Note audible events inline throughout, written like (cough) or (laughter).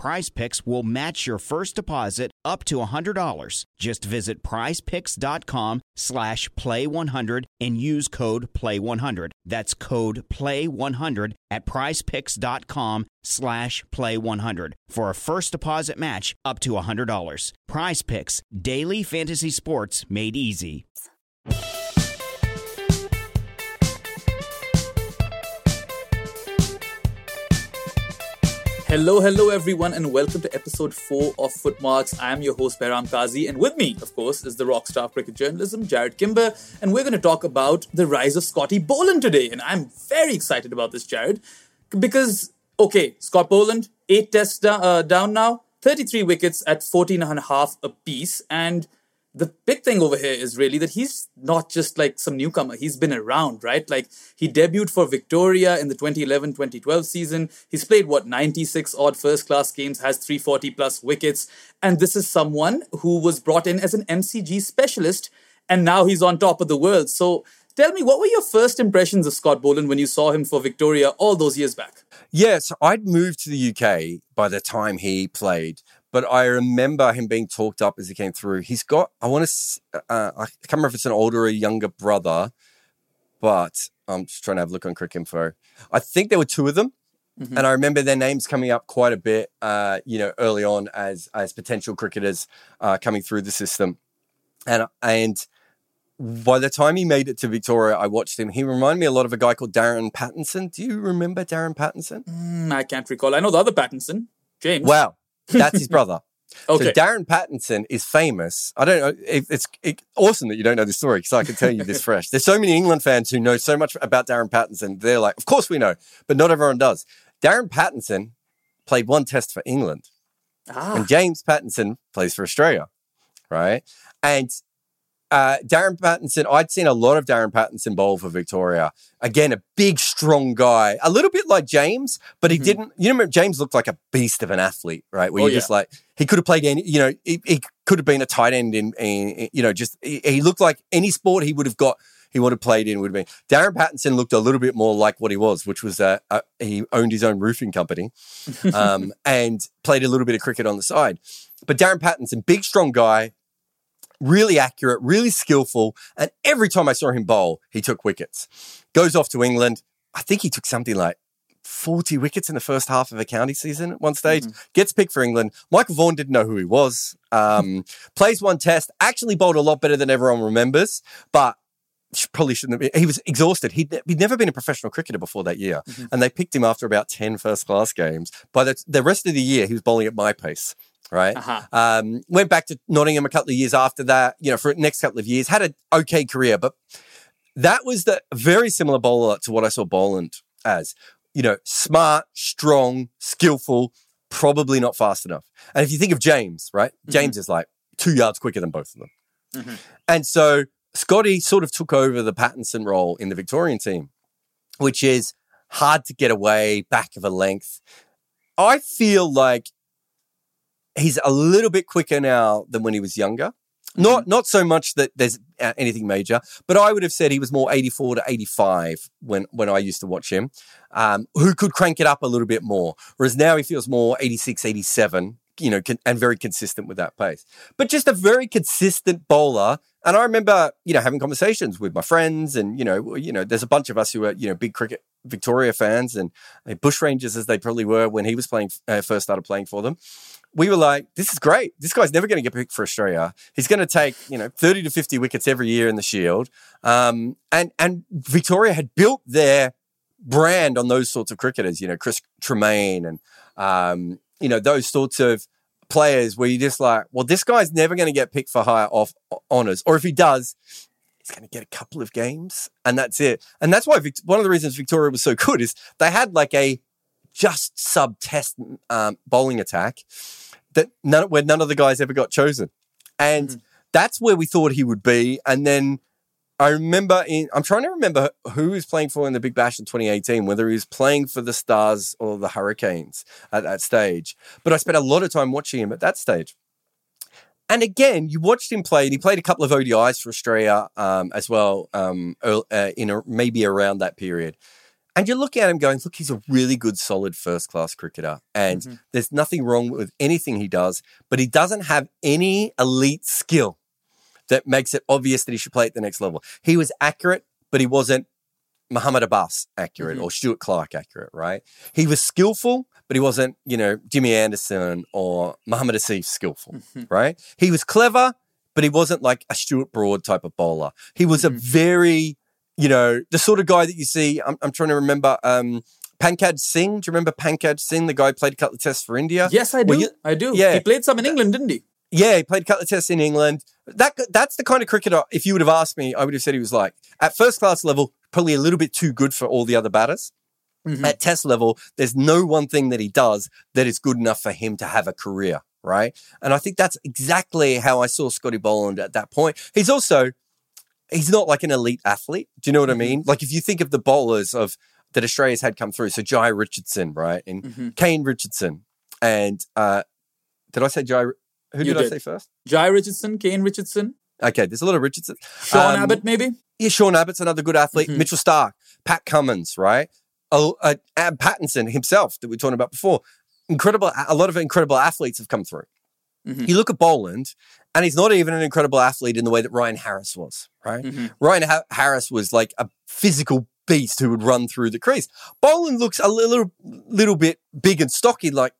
Prize Picks will match your first deposit up to $100. Just visit prizepicks.com slash play100 and use code play100. That's code play100 at prizepicks.com slash play100 for a first deposit match up to $100. Prize Picks, daily fantasy sports made easy. Hello, hello, everyone, and welcome to episode 4 of Footmarks. I am your host, Behram Kazi, and with me, of course, is the rock star of cricket journalism, Jarrod Kimber, and we're going to talk about the rise of Scotty Boland today. And I'm very excited about this, Jarrod, because, okay, Scott Boland, eight tests uh, down now, 33 wickets at 14 and a half apiece, and the big thing over here is really that he's not just like some newcomer. He's been around, right? Like he debuted for Victoria in the 2011-2012 season. He's played what 96 odd first class games, has 340 plus wickets, and this is someone who was brought in as an MCG specialist and now he's on top of the world. So tell me what were your first impressions of Scott Boland when you saw him for Victoria all those years back? Yes, I'd moved to the UK by the time he played, but I remember him being talked up as he came through. He's got, I want to, uh, I can't remember if it's an older or younger brother, but I'm just trying to have a look on Cricinfo. I think there were two of them. Mm-hmm. And I remember their names coming up quite a bit, uh, you know, early on as as potential cricketers uh, coming through the system, and and by the time he made it to Victoria, I watched him. He reminded me a lot of a guy called Darren Pattinson. Do you remember Darren Pattinson? Mm, I can't recall. I know the other Pattinson, James. Wow, that's his brother. (laughs) okay. So Darren Pattinson is famous. I don't know. It, it's it, awesome that you don't know this story because I can tell you this (laughs) fresh. There's so many England fans who know so much about Darren Pattinson. They're like, of course we know, but not everyone does. Darren Pattinson played one test for England, ah. and James Pattinson plays for Australia, right? And uh, Darren Pattinson, I'd seen a lot of Darren Pattinson bowl for Victoria. Again, a big, strong guy, a little bit like James, but he mm-hmm. didn't. You know, James looked like a beast of an athlete, right? Where oh, you're yeah. just like, he could have played any, you know, he, he could have been a tight end in, in you know, just he, he, looked like any sport he would have got. He would have played in would have been. Darren Pattinson looked a little bit more like what he was, which was uh, uh, he owned his own roofing company (laughs) um, and played a little bit of cricket on the side. But Darren Pattinson, big, strong guy, really accurate, really skillful. And every time I saw him bowl, he took wickets. Goes off to England. I think he took something like 40 wickets in the first half of a county season at one stage. Mm-hmm. Gets picked for England. Michael Vaughan didn't know who he was. Um, (laughs) plays one test, actually bowled a lot better than everyone remembers, but probably shouldn't have been. He was exhausted. He'd, he'd never been a professional cricketer before that year. Mm-hmm. And they picked him after about 10 first class games. By the, the rest of the year, he was bowling at my pace right? Uh-huh. Um, went back to Nottingham a couple of years after that, you know, for the next couple of years, had an okay career, but that was the very similar bowler to what I saw Boland as, you know, smart, strong, skillful, probably not fast enough. And if you think of James, right? Mm-hmm. James is like two yards quicker than both of them. Mm-hmm. And so Scotty sort of took over the Pattinson role in the Victorian team, which is hard to get away, back of a length. I feel like he's a little bit quicker now than when he was younger. Not mm-hmm. not so much that there's uh, anything major, but I would have said he was more 84 to 85 when when I used to watch him. Um, who could crank it up a little bit more, whereas now he feels more 86, 87. You know, and very consistent with that pace, but just a very consistent bowler. And I remember, you know, having conversations with my friends, and you know, you know, there's a bunch of us who are, you know, big cricket Victoria fans and uh, Bushrangers as they probably were when he was playing, uh, first started playing for them we were like, this is great. This guy's never going to get picked for Australia. He's going to take, you know, 30 to 50 wickets every year in the Shield. Um, and, and Victoria had built their brand on those sorts of cricketers, you know, Chris Tremain and, um, you know, those sorts of players where you're just like, well, this guy's never going to get picked for higher off honors. Or if he does, he's going to get a couple of games, and that's it. And that's why Vic- one of the reasons Victoria was so good is they had like a just sub test um, bowling attack that none, where none of the guys ever got chosen, and Mhm. that's where we thought he would be. And then I remember in I'm trying to remember who he was playing for in the Big Bash in 2018, whether he was playing for the Stars or the Hurricanes at that stage. But I spent a lot of time watching him at that stage. And again, you watched him play, and he played a couple of ODIs for Australia um, as well, um, uh, in a, maybe around that period. And you look at him going, look, he's a really good, solid first class cricketer. And Mhm. there's nothing wrong with anything he does, but he doesn't have any elite skill that makes it obvious that he should play at the next level. He was accurate, but he wasn't Muhammad Abbas accurate Mhm. or Stuart Clark accurate, right? He was skillful, but he wasn't, you know, Jimmy Anderson or Muhammad Asif skillful, Mhm. right? He was clever, but he wasn't like a Stuart Broad type of bowler. He was a Mhm. very, you know, the sort of guy that you see. I'm, I'm trying to remember. Um, Pankaj Singh. Do you remember Pankaj Singh, the guy who played a couple of tests for India? Yes, I do. You- I do. yeah. He played some in England, didn't he? Yeah, he played a couple of tests in England. That that's the kind of cricketer. If you would have asked me, I would have said he was like at first class level, probably a little bit too good for all the other batters. Mhm. At test level, there's no one thing that he does that is good enough for him to have a career, right? And I think that's exactly how I saw Scotty Boland at that point. He's also he's not like an elite athlete. Do you know what I Mhm. mean? Like if you think of the bowlers of that Australia's had come through, so Jhye Richardson, right, and Mhm. Kane Richardson, and uh, did I say Jhye? Who You did, I say first? Jhye Richardson, Kane Richardson, Okay, there's a lot of Richardson. Sean Um, Abbott, maybe. Yeah, Sean Abbott's another good athlete. Mhm. Mitchell Starc, Pat Cummins, right? Oh, uh, Ab Pattinson himself that we were talking about before. Incredible. A lot of incredible athletes have come through. Mhm. You look at Boland, and he's not even an incredible athlete in the way that Ryan Harris was, right? Mhm. Ryan ha- Harris was like a physical beast who would run through the crease. Boland looks a little, little bit big and stocky like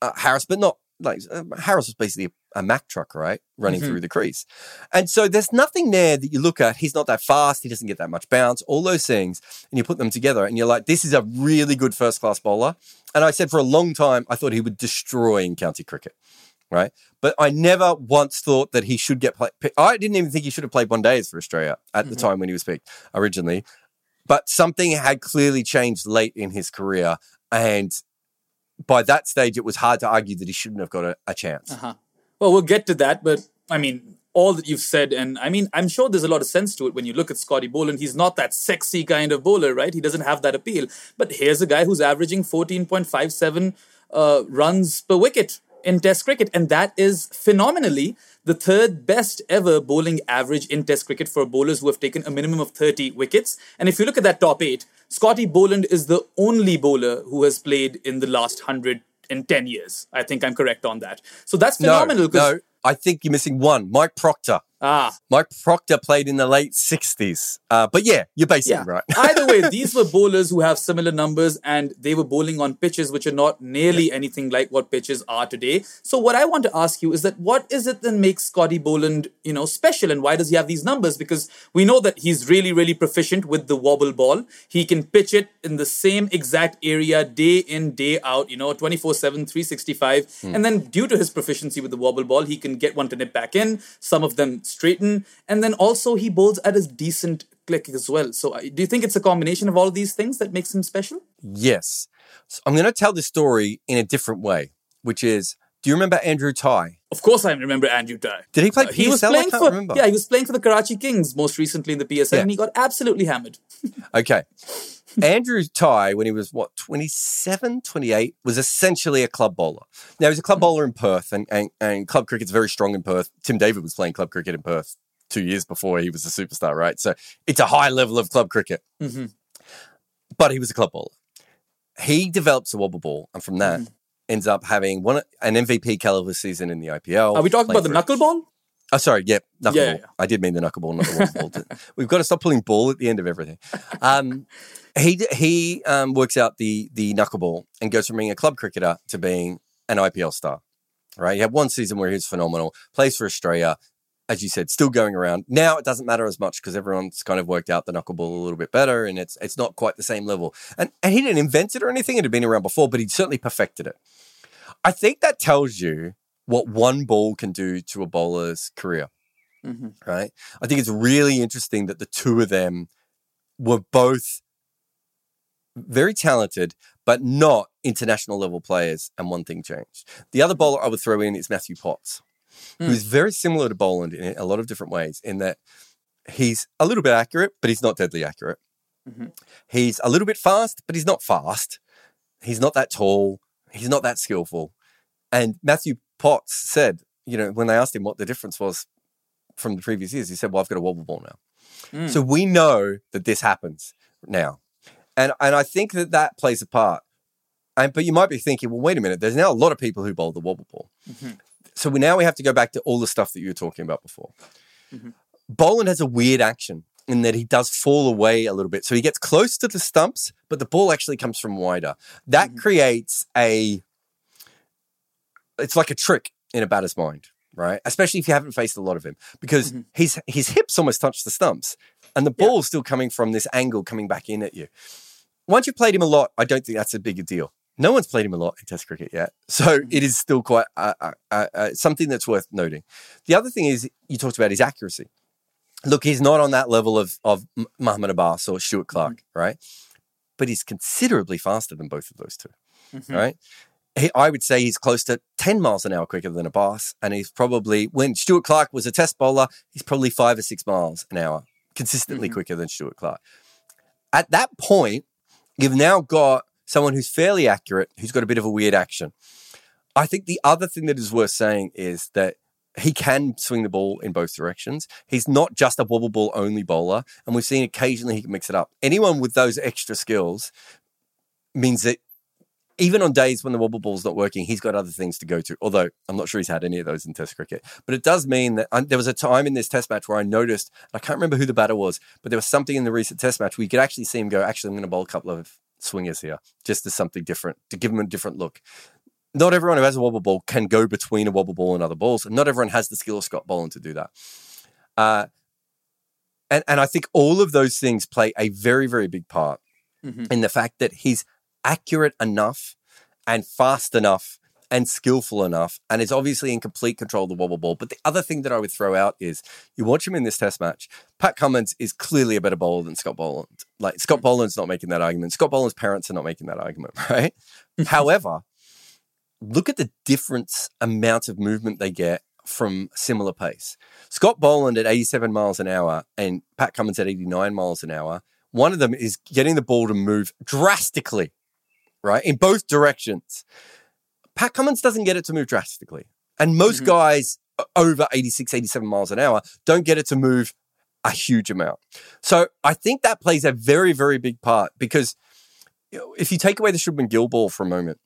uh, Harris, but not like uh, Harris was basically a, a Mack truck, right? Running Mhm. through the crease. And so there's nothing there that you look at. He's not that fast. He doesn't get that much bounce, all those things. And you put them together and you're like, this is a really good first class bowler. And I said for a long time, I thought he would destroy in county cricket. Right. But I never once thought that he should get played. I didn't even think he should have played one days for Australia at the Mhm. time when he was picked originally. But something had clearly changed late in his career. And by that stage, it was hard to argue that he shouldn't have got a, a chance. Uh-huh. Well, we'll get to that, but I mean, all that you've said, and I mean, I'm sure there's a lot of sense to it when you look at Scotty Boland. He's not that sexy kind of bowler, right? He doesn't have that appeal. But here's a guy who's averaging 14.57 uh, runs per wicket in Test cricket, and that is phenomenally the third best ever bowling average in Test cricket for bowlers who have taken a minimum of 30 wickets. And if you look at that top eight, Scotty Boland is the only bowler who has played in the last 110 years. I think I'm correct on that. So that's phenomenal. No, no, I think you're missing one. Mike Procter. Ah, Mike Procter played in the late 60s. Uh, but yeah, you're basically yeah. right. Either way, (laughs) these were bowlers who have similar numbers and they were bowling on pitches which are not nearly anything like what pitches are today. So what I want to ask you is that what is it that makes Scotty Boland, you know, special and why does he have these numbers? Because we know that he's really, really proficient with the wobble ball. He can pitch it in the same exact area day in, day out, you know, 24-7, 365. And then due to his proficiency with the wobble ball, he can get one to nip back in, some of them straighten. And then also he bowls at a decent click as well. So do you think it's a combination of all of these things that makes him special? Yes. So I'm going to tell the story in a different way, which is do you remember Andrew Tye? Of course, I remember Andrew Tye. Did he play Uh, he was I playing can't for remember. yeah, he was playing for the Karachi Kings most recently in the PSL, Yeah. and he got absolutely hammered. (laughs) Okay. Andrew Tye, when he was what, 27, 28, was essentially a club bowler. Now, he was a club bowler in Perth, and, and, and club cricket's very strong in Perth. Tim David was playing club cricket in Perth two years before he was a superstar, right? So it's a high level of club cricket. Mhm. But he was a club bowler. He develops a wobble ball, and from that, ends up having one an MVP caliber season in the IPL. Are we talking about the knuckleball? Oh, sorry. Yep. Knuckleball. Yeah, yeah. I did mean the knuckleball, not the ball. (laughs) We've got to stop pulling ball at the end of everything. Um, he he um, works out the the knuckleball and goes from being a club cricketer to being an IPL star. Right. He had one season where he was phenomenal. Plays for Australia. As you said, still going around. Now it doesn't matter as much because everyone's kind of worked out the knuckleball a little bit better, and it's it's not quite the same level. And and he didn't invent it or anything; it had been around before, but he'd certainly perfected it. I think that tells you what one ball can do to a bowler's career Mm-hmm. Right? I think it's really interesting that the two of them were both very talented, but not international level players, and one thing changed. The other bowler I would throw in is Matthew Potts, Hmm. who's very similar to Boland in a lot of different ways, in that he's a little bit accurate, but he's not deadly accurate. Mhm. He's a little bit fast, but he's not fast. He's not that tall. He's not that skillful. And Matthew Potts said, you know, when they asked him what the difference was from the previous years, he said, Well, I've got a wobble ball now. Mm. So we know that this happens now. And and I think that that plays a part. And but you might be thinking, well, wait a minute. There's now a lot of people who bowl the wobble ball. Mhm. So we now we have to go back to all the stuff that you were talking about before. Mhm. Boland has a weird action in that he does fall away a little bit. So he gets close to the stumps, but the ball actually comes from wider. That Mhm. creates a. It's like a trick in a batter's mind, right? Especially if you haven't faced a lot of him, because Mhm. his his hips almost touch the stumps, and the Yeah. ball's still coming from this angle coming back in at you. Once you've played him a lot, I don't think that's a big deal. No one's played him a lot in Test cricket yet, (laughs) so it is still quite uh, uh, uh, uh, something that's worth noting. The other thing is you talked about his accuracy. Look, he's not on that level of of Muhammad Abbas or Stuart Clark, right? But he's considerably faster than both of those 2 Mhm. right? He, I would say he's close to 10 miles an hour quicker than Abbas. And he's probably, when Stuart Clark was a test bowler, he's probably five or six miles an hour, consistently Mhm. quicker than Stuart Clark. At that point, you've now got someone who's fairly accurate, who's got a bit of a weird action. I think the other thing that is worth saying is that he can swing the ball in both directions. He's not just a wobble ball only bowler, and we've seen occasionally he can mix it up. Anyone with those extra skills means that even on days when the wobble ball's not working, he's got other things to go to. Although I'm not sure he's had any of those in Test cricket, but it does mean that there was a time in this Test match where I noticed I can't remember who the batter was, but there was something in the recent Test match where you could actually see him go. Actually, I'm going to bowl a couple of swingers here, just as something different to give them a different look. Not everyone who has a wobble ball can go between a wobble ball and other balls, and not everyone has the skill of Scott Boland to do that. Uh, and and I think all of those things play a very very big part Mhm. in the fact that he's accurate enough and fast enough and skillful enough and is obviously in complete control of the wobble ball. But the other thing that I would throw out is you watch him in this test match, Pat Cummins is clearly a better bowler than Scott Boland. Like Scott mm-hmm. Boland's not making that argument. Scott Boland's parents are not making that argument, (laughs) right? Mm-hmm. However, look at the difference amount of movement they get from similar pace. Scott Boland at 87 miles an hour and Pat Cummins at 89 miles an hour. One of them is getting the ball to move drastically, right? In both directions. Pat Cummins doesn't get it to move drastically. And most Mhm. guys over 86, 87 miles an hour don't get it to move a huge amount. So I think that plays a very, very big part because you know, if you take away the Shubman Gill ball for a moment,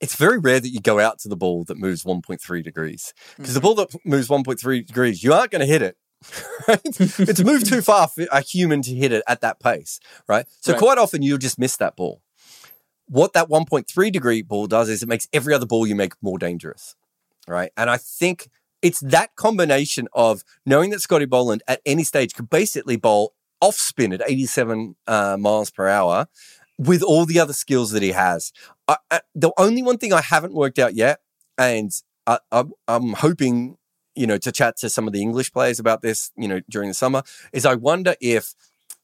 it's very rare that you go out to the ball that moves 1.3 degrees. Because the ball that moves 1.3 degrees, you aren't going to hit it. (laughs) Right? it's moved too (laughs) far for a human to hit it at that pace, right? So Right. quite often you'll just miss that ball. What that 1.3 degree ball does is it makes every other ball you make more dangerous, right? And I think it's that combination of knowing that Scotty Boland at any stage could basically bowl off spin at 87 uh, miles per hour with all the other skills that he has. I, I, the only one thing I haven't worked out yet, and I, I, I'm hoping, you know, to chat to some of the English players about this, you know, during the summer, is I wonder if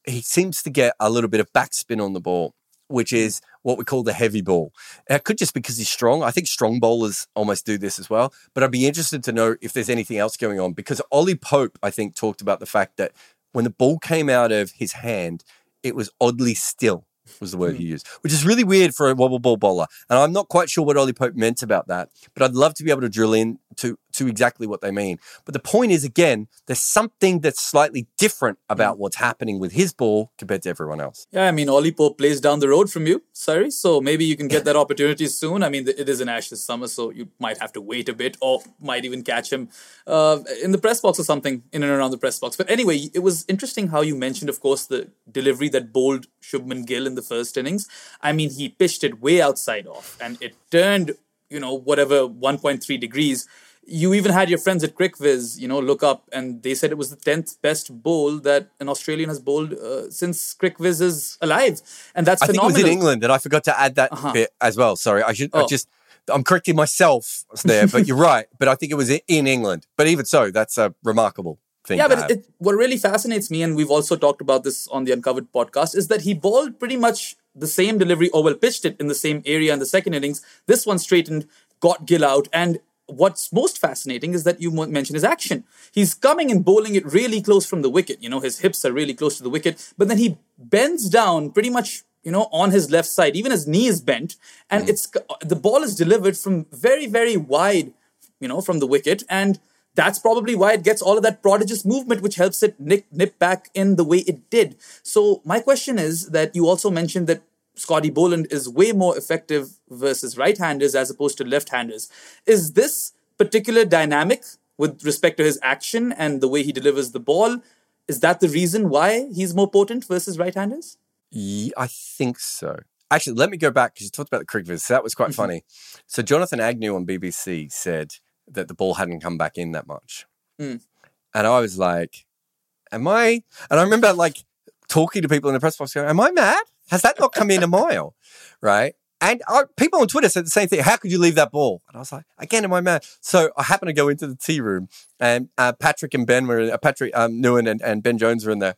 he seems to get a little bit of backspin on the ball, which is what we call the heavy ball. And it could just because he's strong. I think strong bowlers almost do this as well. But I'd be interested to know if there's anything else going on because Ollie Pope, I think, talked about the fact that when the ball came out of his hand, it was oddly still. Was the word mm-hmm. he used, which is really weird for a wobble ball bowler, and I'm not quite sure what Ollie Pope meant about that. But I'd love to be able to drill in to to exactly what they mean. But the point is, again, there's something that's slightly different about what's happening with his ball compared to everyone else. Yeah, I mean, Ollie Pope plays down the road from you, sorry. So maybe you can get that opportunity soon. I mean, it is an Ashes summer, so you might have to wait a bit or might even catch him uh, in the press box or something, in and around the press box. But anyway, it was interesting how you mentioned, of course, the delivery that bowled Shubman Gill in the first innings. I mean, he pitched it way outside off and it turned, you know, whatever 1.3 degrees you even had your friends at CricViz, you know, look up, and they said it was the tenth best bowl that an Australian has bowled uh, since CricViz is alive, and that's I think it was in England, and I forgot to add that Uh-huh. bit as well. Sorry, I should I Oh. just I'm correcting myself there, but you're right. But I think it was in England. But even so, that's a remarkable thing. Yeah, but it, what really fascinates me, and we've also talked about this on the Uncovered podcast, is that he bowled pretty much the same delivery, or well, pitched it in the same area in the second innings. This one straightened, got Gill out, and what's most fascinating is that you mentioned his action. He's coming and bowling it really close from the wicket. You know, his hips are really close to the wicket, but then he bends down pretty much, you know, on his left side. Even his knee is bent, and mm. it's the ball is delivered from very, very wide, you know, from the wicket, and that's probably why it gets all of that prodigious movement, which helps it nip, nip back in the way it did. So my question is that you also mentioned that Scotty Boland is way more effective versus right-handers as opposed to left-handers. Is this particular dynamic with respect to his action and the way he delivers the ball, is that the reason why he's more potent versus right-handers? Yeah, I think so. Actually, let me go back because you talked about the cricket. So that was quite mm-hmm. funny. So Jonathan Agnew on BBC said that the ball hadn't come back in that much, mm. and I was like, "Am I?" And I remember like talking to people in the press box, going, "Am I mad?" Has that not come in a mile? Right. And uh, people on Twitter said the same thing. How could you leave that ball? And I was like, again, in my mad? So I happened to go into the tea room, and uh, Patrick and Ben were uh, Patrick um, Noone and, and Ben Jones were in there.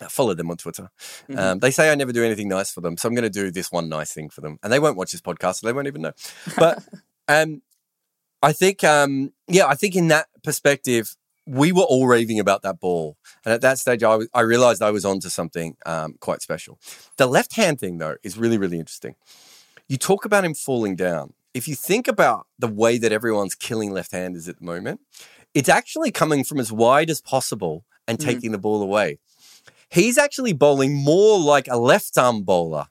I followed them on Twitter. Mm-hmm. Um, they say I never do anything nice for them, so I'm going to do this one nice thing for them, and they won't watch this podcast, so they won't even know. But (laughs) um, I think, um, yeah, I think in that perspective, we were all raving about that ball. And at that stage, I, I realized I was onto something um, quite special. The left hand thing, though, is really, really interesting. You talk about him falling down. If you think about the way that everyone's killing left handers at the moment, it's actually coming from as wide as possible and mm. taking the ball away. He's actually bowling more like a left arm bowler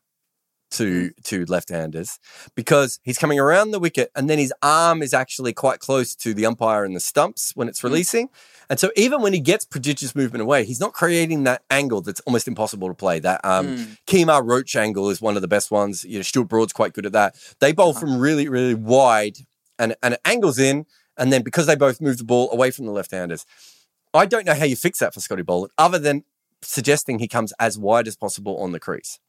to mm. to left-handers because he's coming around the wicket and then his arm is actually quite close to the umpire and the stumps when it's mm. releasing. And so even when he gets prodigious movement away, he's not creating that angle that's almost impossible to play. That um, mm. Kemar Roach angle is one of the best ones. You know, Stuart Broad's quite good at that. They bowl uh-huh. from really, really wide and, and it angles in. And then because they both move the ball away from the left-handers, I don't know how you fix that for Scotty Boland other than suggesting he comes as wide as possible on the crease.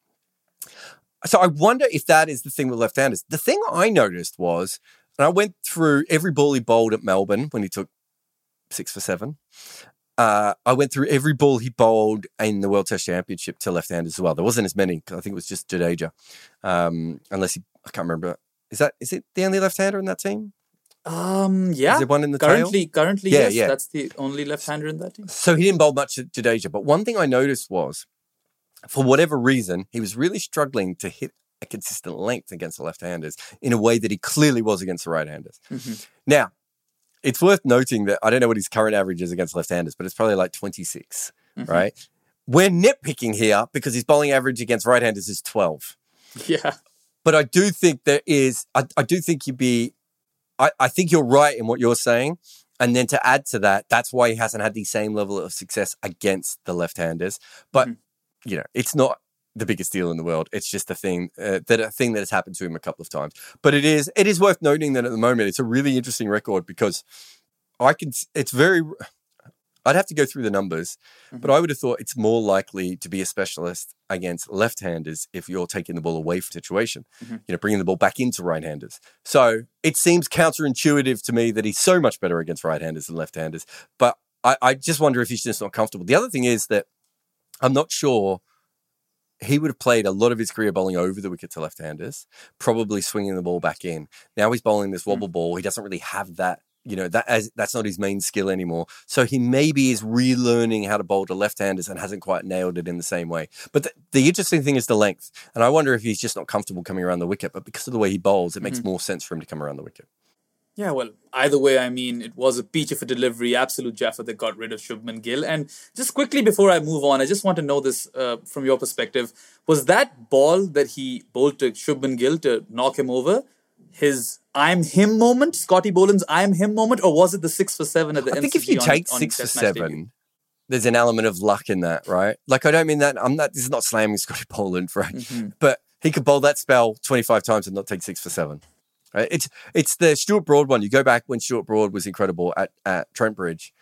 So I wonder if that is the thing with left-handers. The thing I noticed was, and I went through every ball he bowled at Melbourne when he took six for seven. Uh, I went through every ball he bowled in the World Test Championship to left-handers as well. There wasn't as many. I think it was just Jadeja, um, unless he. I can't remember. Is that is it the only left-hander in that team? Um, yeah. Is there one in the currently? Tail? Currently, yeah, yes. Yeah. That's the only left-hander in that team. So he didn't bowl much at Jadeja, but one thing I noticed was for whatever reason, he was really struggling to hit a consistent length against the left-handers in a way that he clearly was against the right-handers. Mm-hmm. Now, it's worth noting that I don't know what his current average is against left-handers, but it's probably like 26, mm-hmm. right? We're nitpicking here because his bowling average against right-handers is 12. Yeah. But I do think there is, I, I do think you'd be, I, I think you're right in what you're saying. And then to add to that, that's why he hasn't had the same level of success against the left-handers. But mm-hmm you know, it's not the biggest deal in the world. It's just a thing uh, that a thing that has happened to him a couple of times. But it is it is worth noting that at the moment it's a really interesting record because I can. It's very. I'd have to go through the numbers, mm-hmm. but I would have thought it's more likely to be a specialist against left-handers if you're taking the ball away from situation, mm-hmm. you know, bringing the ball back into right-handers. So it seems counterintuitive to me that he's so much better against right-handers than left-handers. But I, I just wonder if he's just not comfortable. The other thing is that I'm not sure. He would have played a lot of his career bowling over the wicket to left-handers, probably swinging the ball back in. Now he's bowling this hmm. wobble mm. ball. He doesn't really have that you know that as that's not his main skill anymore. So he maybe is relearning how to bowl to left-handers and hasn't quite nailed it in the same way. But the, the, interesting thing is the length, and I wonder if he's just not comfortable coming around the wicket. But because of the way he bowls, it makes mm-hmm. more sense for him to come around the wicket. Yeah, well, either way, I mean, it was a peach of a delivery, absolute Jaffa that got rid of Shubman Gill. And just quickly before I move on, I just want to know this uh, from your perspective. Was that ball that he bowled to Shubman Gill to knock him over his I'm him moment, Scotty Boland's I'm him moment, or was it the six for seven at the end? I think if you on, take on six for seven, there's an element of luck in that, right? Like, I don't mean that, I'm not, this is not slamming Scotty Boland, (laughs) right? Mm-hmm. But he could bowl that spell 25 times and not take six for seven. Right? It's it's the Stuart Broad one. You go back when Stuart Broad was incredible at, at Trent Bridge,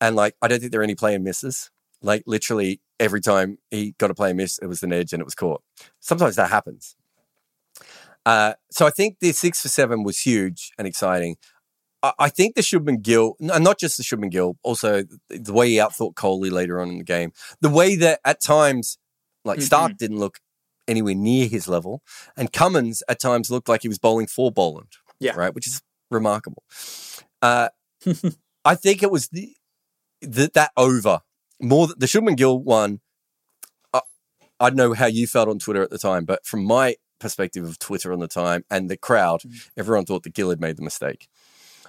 and like I don't think there are any play and misses. Like literally every time he got a play and miss, it was an edge and it was caught. Sometimes that happens. Uh, so I think the six for seven was huge and exciting. I, I think the Shubman Gill, and not just the Shubman Gill, also the way he outthought Kohli later on in the game, the way that at times, like Mhm. Starc didn't look anywhere near his level, and Cummins at times looked like he was bowling for Boland. Yeah. Right, which is remarkable. Uh, (laughs) I think it was the, the that over more the Shubman Gill one. I, I don't know how you felt on Twitter at the time, but from my perspective of Twitter on the time and the crowd, everyone thought that Gill had made the mistake.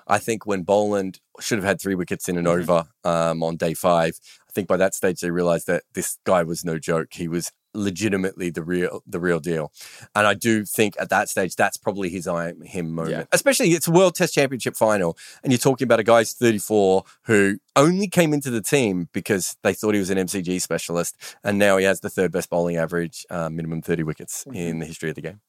I think when Boland should have had three wickets in and Mhm. over um, on day five, I think by that stage they realized that this guy was no joke. He was legitimately the real the real deal. And I do think at that stage that's probably his I am him moment. Yeah. Especially it's a World Test Championship final and you're talking about a guy who's 34 who only came into the team because they thought he was an MCG specialist and now he has the third best bowling average, uh, minimum 30 wickets in the history of the game.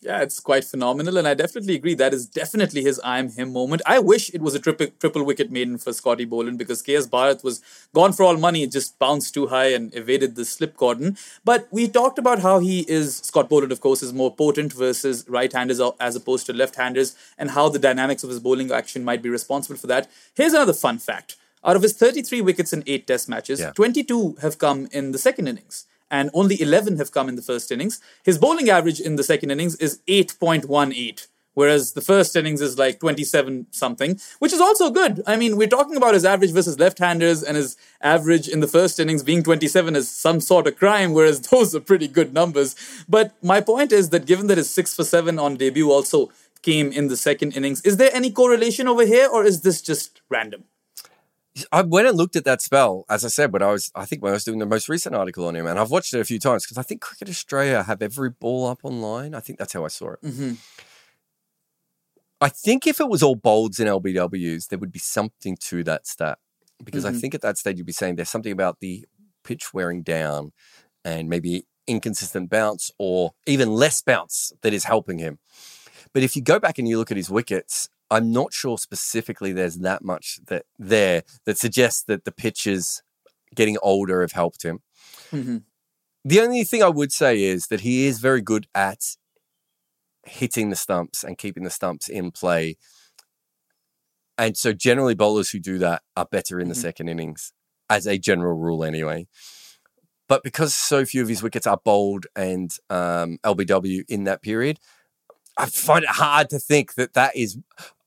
Yeah, it's quite phenomenal, and I definitely agree that is definitely his I am him moment. I wish it was a triple triple wicket maiden for Scotty Boland because KS Bharat was gone for all money, it just bounced too high and evaded the slip cordon. But we talked about how he is Scott Boland, of course, is more potent versus right-handers as opposed to left-handers, and how the dynamics of his bowling action might be responsible for that. Here's another fun fact: out of his 33 wickets in eight Test matches, Yeah. 22 have come in the second innings and only 11 have come in the first innings. His bowling average in the second innings is 8.18, whereas the first innings is like 27 something, which is also good. I mean, we're talking about his average versus left handers, and his average in the first innings being 27 is some sort of crime, whereas (laughs) those are pretty good numbers. But my point is that given that his 6 for 7 on debut also came in the second innings, is there any correlation over here, or is this just random? I went and looked at that spell, as I said, when I was, I think when I was doing the most recent article on him, and I've watched it a few times because I think Cricket Australia have every ball up online. I think that's how I saw it. Mm-hmm. I think if it was all bolds and LBWs, there would be something to that stat because I Mhm. think at that stage you'd be saying there's something about the pitch wearing down and maybe inconsistent bounce or even less bounce that is helping him. But if you go back and you look at his wickets, I'm not sure specifically there's that much that there that suggests that the pitches getting older have helped him. Mm-hmm. The only thing I would say is that he is very good at hitting the stumps and keeping the stumps in play. And so generally bowlers who do that are better in the Mhm. second innings as a general rule anyway. But because so few of his wickets are bowled and um, LBW in that period, I find it hard to think that that is.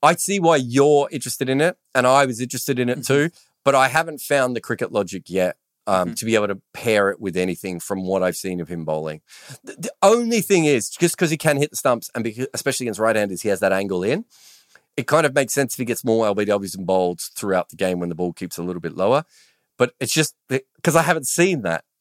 I see why you're interested in it, and I was interested in it Mhm. too, but I haven't found the cricket logic yet um, Mhm. to be able to pair it with anything from what I've seen of him bowling. The, the only thing is, just because he can hit the stumps, and because, especially against right-handers, he has that angle in. It kind of makes sense if he gets more LBWs and bowls throughout the game when the ball keeps a little bit lower. But it's just because I haven't seen that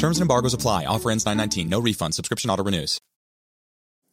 Terms and embargoes apply. Offer ends 919. No refund. Subscription auto renews.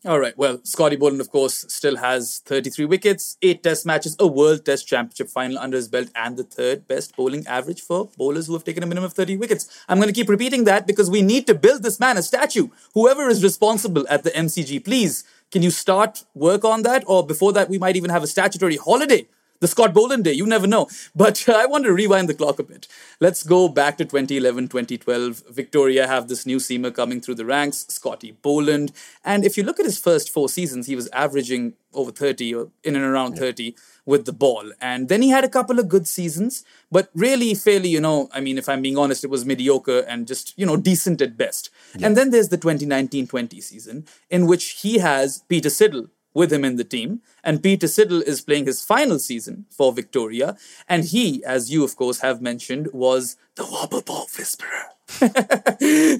All right. Well, Scotty Boland, of course, still has 33 wickets, eight Test matches, a World Test Championship final under his belt, and the third best bowling average for bowlers who have taken a minimum of 30 wickets. I'm going to keep repeating that because we need to build this man a statue. Whoever is responsible at the MCG, please, can you start work on that? Or before that, we might even have a statutory holiday the Scott Boland day. You never know. But (laughs) I want to rewind the clock a bit. Let's go back to 2011, 2012. Victoria have this new seamer coming through the ranks, Scotty Boland. And if you look at his first four seasons, he was averaging over 30 or in and around 30 with the ball. And then he had a couple of good seasons, but really, fairly, you know, I mean, if I'm being honest, it was mediocre and just, you know, decent at best. And then there's the 2019 20 season, in which he has Peter Siddle with him in the team. And Peter Siddle is playing his final season for Victoria. And he, as you, of course, have mentioned, was the wobble ball whisperer.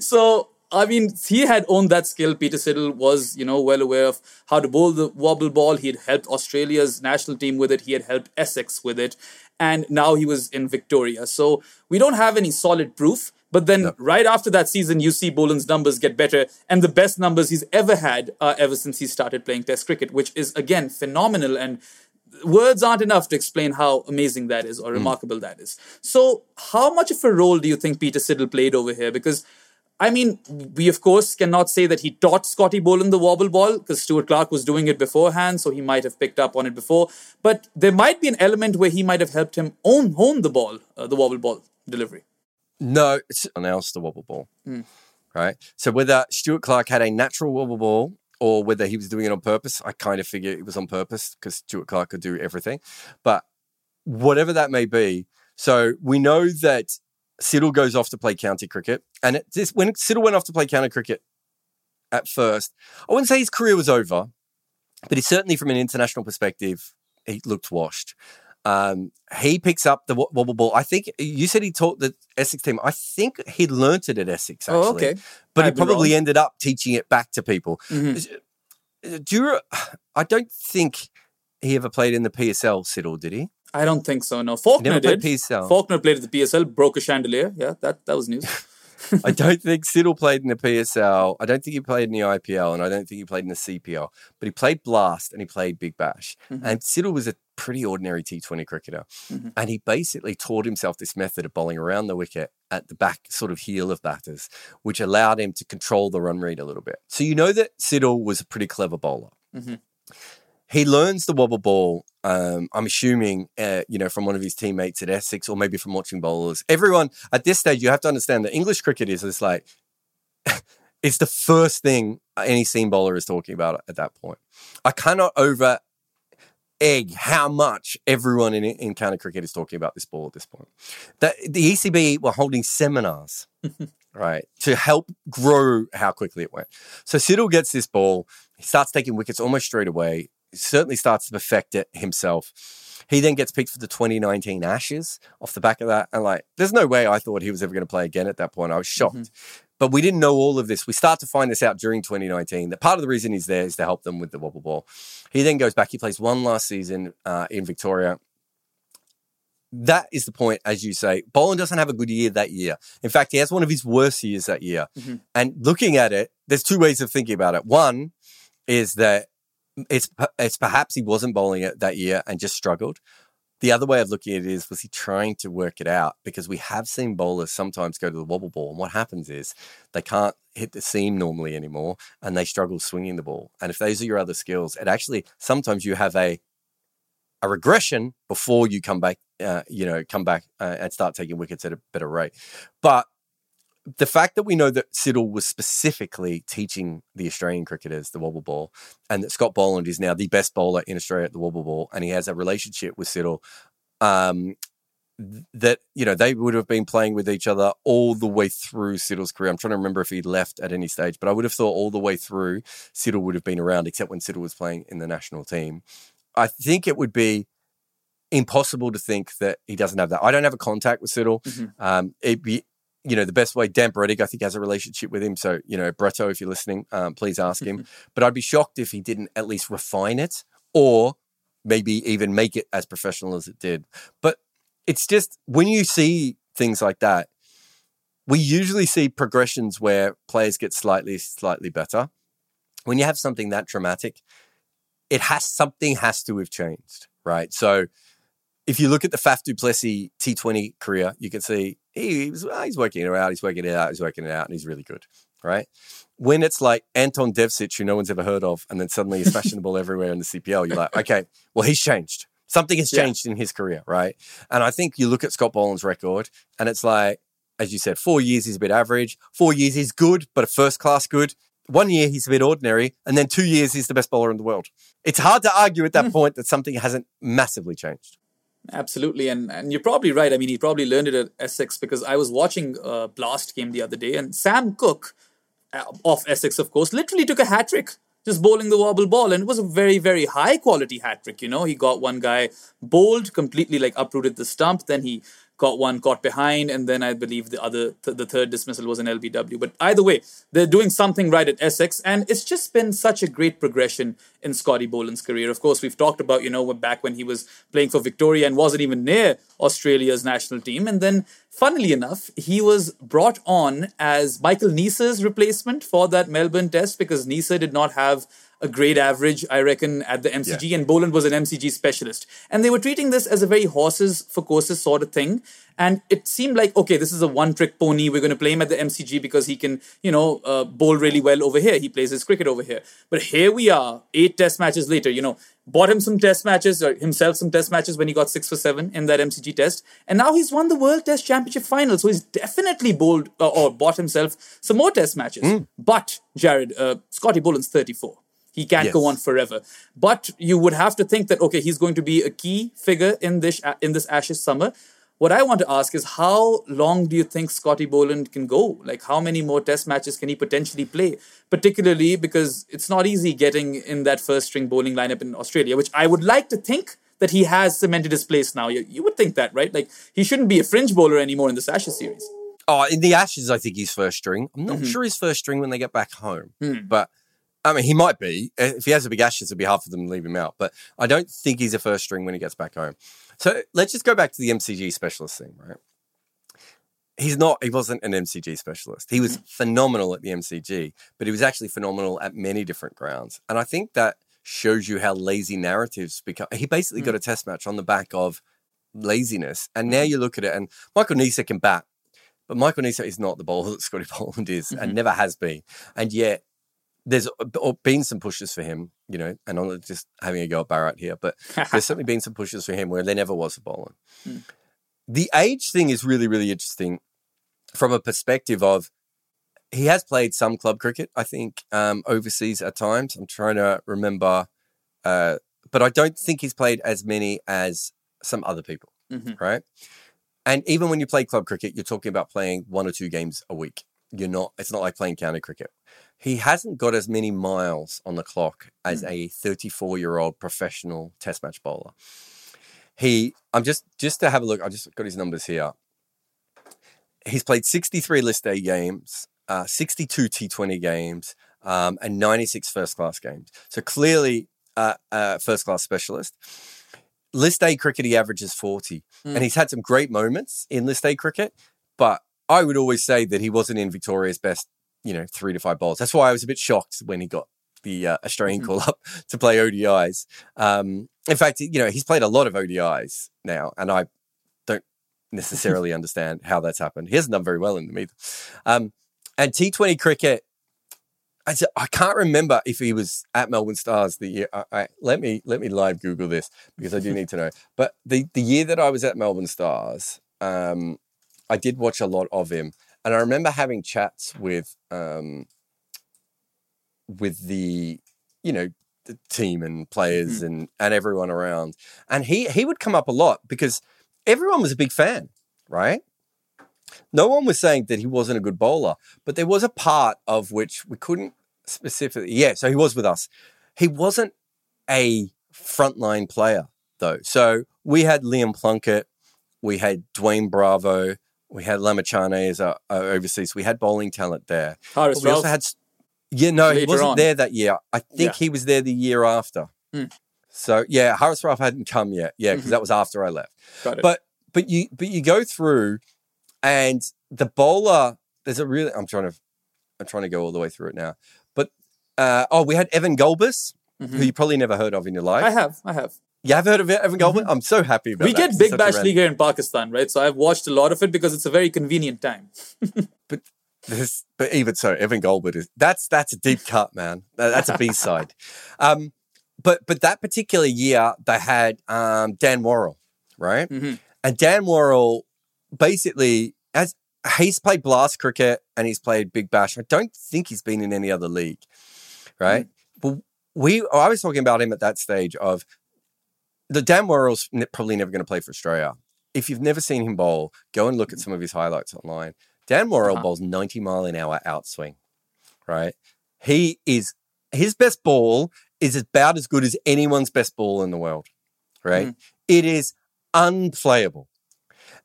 (laughs) so, I mean, he had owned that skill. Peter Siddle was, you know, well aware of how to bowl the wobble ball. He had helped Australia's national team with it. He had helped Essex with it. And now he was in Victoria. So we don't have any solid proof But then right after that season, you see Boland's numbers get better, and the best numbers he's ever had are ever since he started playing Test cricket, which is again phenomenal. And words aren't enough to explain how amazing that is or remarkable that is. So, how much of a role do you think Peter Siddle played over here? Because I mean, we of course cannot say that he taught Scotty Boland the wobble ball because Stuart Clark was doing it beforehand, so he might have picked up on it before. But there might be an element where he might have helped him own hone the ball, uh, the wobble ball delivery. No, it's announced the wobble ball. Mm. Right. So whether Stuart Clark had a natural wobble ball or whether he was doing it on purpose, I kind of figure it was on purpose because Stuart Clark could do everything. But whatever that may be, so we know that Siddle goes off to play county cricket, and it, this, when Siddle went off to play county cricket at first, I wouldn't say his career was over, but he certainly, from an international perspective, he looked washed. Um, he picks up the wo- wobble ball. I think you said he taught the Essex team. I think he learnt it at Essex. Actually, Oh, okay. but he I'd be probably wrong. ended up teaching it back to people. Mhm. Do you, I don't think he ever played in the PSL. Siddle, did he? I don't think so. No, Faulkner did. PSL. Faulkner played at the PSL, broke a chandelier. Yeah, that that was news. (laughs) I don't think Siddle played in the PSL. I don't think he played in the IPL, and I don't think he played in the CPL. But he played Blast and he played Big Bash. And Siddle was a pretty ordinary T20 cricketer, and he basically taught himself this method of bowling around the wicket at the back sort of heel of batters, which allowed him to control the run rate a little bit. So you know that Siddle was a pretty clever bowler. He learns the wobble ball. Um, I'm assuming, uh, you know, from one of his teammates at Essex, or maybe from watching bowlers. Everyone at this stage, you have to understand that English cricket is is like (laughs) it's the first thing any seam bowler is talking about at that point. I cannot over egg how much everyone in, in county cricket is talking about this ball at this point. That the ECB were holding seminars, (laughs) right, to help grow how quickly it went. So Siddle gets this ball, he starts taking wickets almost straight away. Certainly starts to perfect it himself. He then gets picked for the 2019 Ashes off the back of that. And like, there's no way I thought he was ever going to play again at that point. I was mm-hmm. shocked. But we didn't know all of this. We start to find this out during 2019. That part of the reason he's there is to help them with the wobble ball. He then goes back. He plays one last season uh, in Victoria. That is the point, as you say. Boland doesn't have a good year that year. In fact, he has one of his worst years that year. And looking at it, there's two ways of thinking about it. One is that it's it's perhaps he wasn't bowling it that year and just struggled. The other way of looking at it is, was he trying to work it out? Because we have seen bowlers sometimes go to the wobble ball, and what happens is they can't hit the seam normally anymore, and they struggle swinging the ball. And if those are your other skills, it actually sometimes you have a a regression before you come back, uh, you know, come back uh, and start taking wickets at a better rate. But the fact that we know that Siddle was specifically teaching the Australian cricketers the wobble ball, and that Scott Boland is now the best bowler in Australia at the wobble ball, and he has a relationship with Siddle, um, th- that you know they would have been playing with each other all the way through Siddle's career. I'm trying to remember if he left at any stage, but I would have thought all the way through Siddle would have been around, except when Siddle was playing in the national team. I think it would be impossible to think that he doesn't have that. I don't have a contact with Siddle. Um, it'd be, you know, the best way. Dan Brettig, I think, has a relationship with him. So, you know, Bretto, if you're listening, um, please ask him. (laughs) but I'd be shocked if he didn't at least refine it or maybe even make it as professional as it did. But it's just when you see things like that, we usually see progressions where players get slightly, slightly better. When you have something that dramatic, it has something has to have changed, right? So if you look at the Faf du Plessis T20 career, you can see he, he was, well, ah, he's working it out, he's working it out, he's working it out, and he's really good, right? When it's like Anton Devcich, who no one's ever heard of, and then suddenly he's fashionable (laughs) everywhere in the CPL, you're like, okay, well, he's changed. Something has Yeah. changed in his career, right? And I think you look at Scott Boland's record, and it's like, as you said, four years he's a bit average, four years he's good, but a first class good. One year he's a bit ordinary, and then two years he's the best bowler in the world. It's hard to argue at that hmm. point that something hasn't massively changed. Absolutely, and and you're probably right. I mean, he probably learned it at Essex because I was watching a Blast game the other day, and Sam Cook, uh, of Essex, of course, literally took a hat trick just bowling the wobble ball, and it was a very very high quality hat trick. You know, he got one guy bowled completely, like uprooted the stump, then he got one caught behind, and then I believe the other, th- the third dismissal was an LBW. But either way, they're doing something right at Essex, and it's just been such a great progression in Scotty Boland's career. Of course, we've talked about, you know, back when he was playing for Victoria and wasn't even near Australia's national team. And then, funnily enough, he was brought on as Michael Neser's replacement for that Melbourne test because Neser did not have a great average, I reckon, at the MCG, yeah. and Boland was an MCG specialist. And they were treating this as a very horses for courses sort of thing. And it seemed like, okay, this is a one trick pony. We're going to play him at the MCG because he can, you know, uh, bowl really well over here. He plays his cricket over here. But here we are, eight test matches later, you know, bought him some test matches or himself some test matches when he got six for seven in that MCG test. And now he's won the World Test Championship final. So he's definitely bowled uh, or bought himself some more test matches. Mm. But, Jarrod, uh, Scotty Boland's 34. He can't yes. go on forever. But you would have to think that okay, he's going to be a key figure in this in this Ashes summer. What I want to ask is how long do you think Scotty Boland can go? Like how many more test matches can he potentially play? Particularly because it's not easy getting in that first string bowling lineup in Australia, which I would like to think that he has cemented his place now. You, you would think that, right? Like he shouldn't be a fringe bowler anymore in this Ashes series. Oh, in the Ashes, I think he's first string. I'm not mm-hmm. sure he's first string when they get back home, mm. but I mean, he might be. If he has a big ashes, it'd be hard for them to leave him out. But I don't think he's a first string when he gets back home. So let's just go back to the MCG specialist thing, right? He's not, he wasn't an MCG specialist. He was mm-hmm. phenomenal at the MCG, but he was actually phenomenal at many different grounds. And I think that shows you how lazy narratives become. He basically mm. got a test match on the back of laziness. And now mm-hmm. you look at it, and Michael Neser can bat, but Michael Neser is not the bowler (laughs) that Scotty Boland is mm-hmm. and never has been. And yet there's been some pushes for him, you know, and I'm just having a go at Barrett here, but there's (laughs) certainly been some pushes for him where there never was a bowler. Mm. The age thing is really, really interesting from a perspective of he has played some club cricket, I think, um, overseas at times. I'm trying to remember, uh, but I don't think he's played as many as some other people, mm-hmm. right? And even when you play club cricket, you're talking about playing one or two games a week. You're not. It's not like playing county cricket he hasn't got as many miles on the clock as mm. a 34 year old professional test match bowler. He, I'm just just to have a look. I just got his numbers here. He's played 63 List A games, uh, 62 T20 games, um, and 96 first class games. So clearly, uh, a first class specialist. List A cricket, he averages 40, mm. and he's had some great moments in List A cricket, but I would always say that he wasn't in Victoria's best you know, three to five bowls. That's why I was a bit shocked when he got the uh, Australian mm-hmm. call up (laughs) to play ODIs. Um, in fact, you know, he's played a lot of ODIs now, and I don't necessarily (laughs) understand how that's happened. He hasn't done very well in them either. Um, and T20 cricket, I, I can't remember if he was at Melbourne Stars the year. I, I, let me let me live Google this because I do (laughs) need to know. But the the year that I was at Melbourne Stars, um, I did watch a lot of him and I remember having chats with um, with the you know the team and players mm. and and everyone around, and he he would come up a lot because everyone was a big fan, right? No one was saying that he wasn't a good bowler, but there was a part of which we couldn't specifically. Yeah, so he was with us. He wasn't a frontline player though. So we had Liam Plunkett, we had Dwayne Bravo, we had Lamichhane as our, our overseas. We had bowling talent there. Haris we also had. Yeah, no, he wasn't on. there that year. I think yeah. he was there the year after. Mm. So yeah, Haris Rauf hadn't come yet. Yeah, because mm-hmm. that was after I left. Got it. But but you but you go through, and the bowler. There's a really. I'm trying to. I'm trying to go all the way through it now. But uh, oh, we had Evan Gulbis, mm-hmm. who you probably never heard of in your life. I have. I have. Yeah, I've heard of Evan Goldman. Mm-hmm. I'm so happy about We that. get Big Bash League here in Pakistan, right? So I've watched a lot of it because it's a very convenient time. (laughs) but this, but even so, Evan Goldwood is that's that's a deep cut, man. That's a B side. (laughs) um, but but that particular year they had um, Dan Worrall, right? Mm-hmm. And Dan Worrall basically as he's played blast cricket and he's played Big Bash. I don't think he's been in any other league, right? Mm-hmm. But we I was talking about him at that stage of the Dan Worrall's probably never going to play for Australia. If you've never seen him bowl, go and look at some of his highlights online. Dan Worrall uh-huh. bowls 90 mile an hour outswing, right? He is, his best ball is about as good as anyone's best ball in the world, right? Mm. It is unplayable.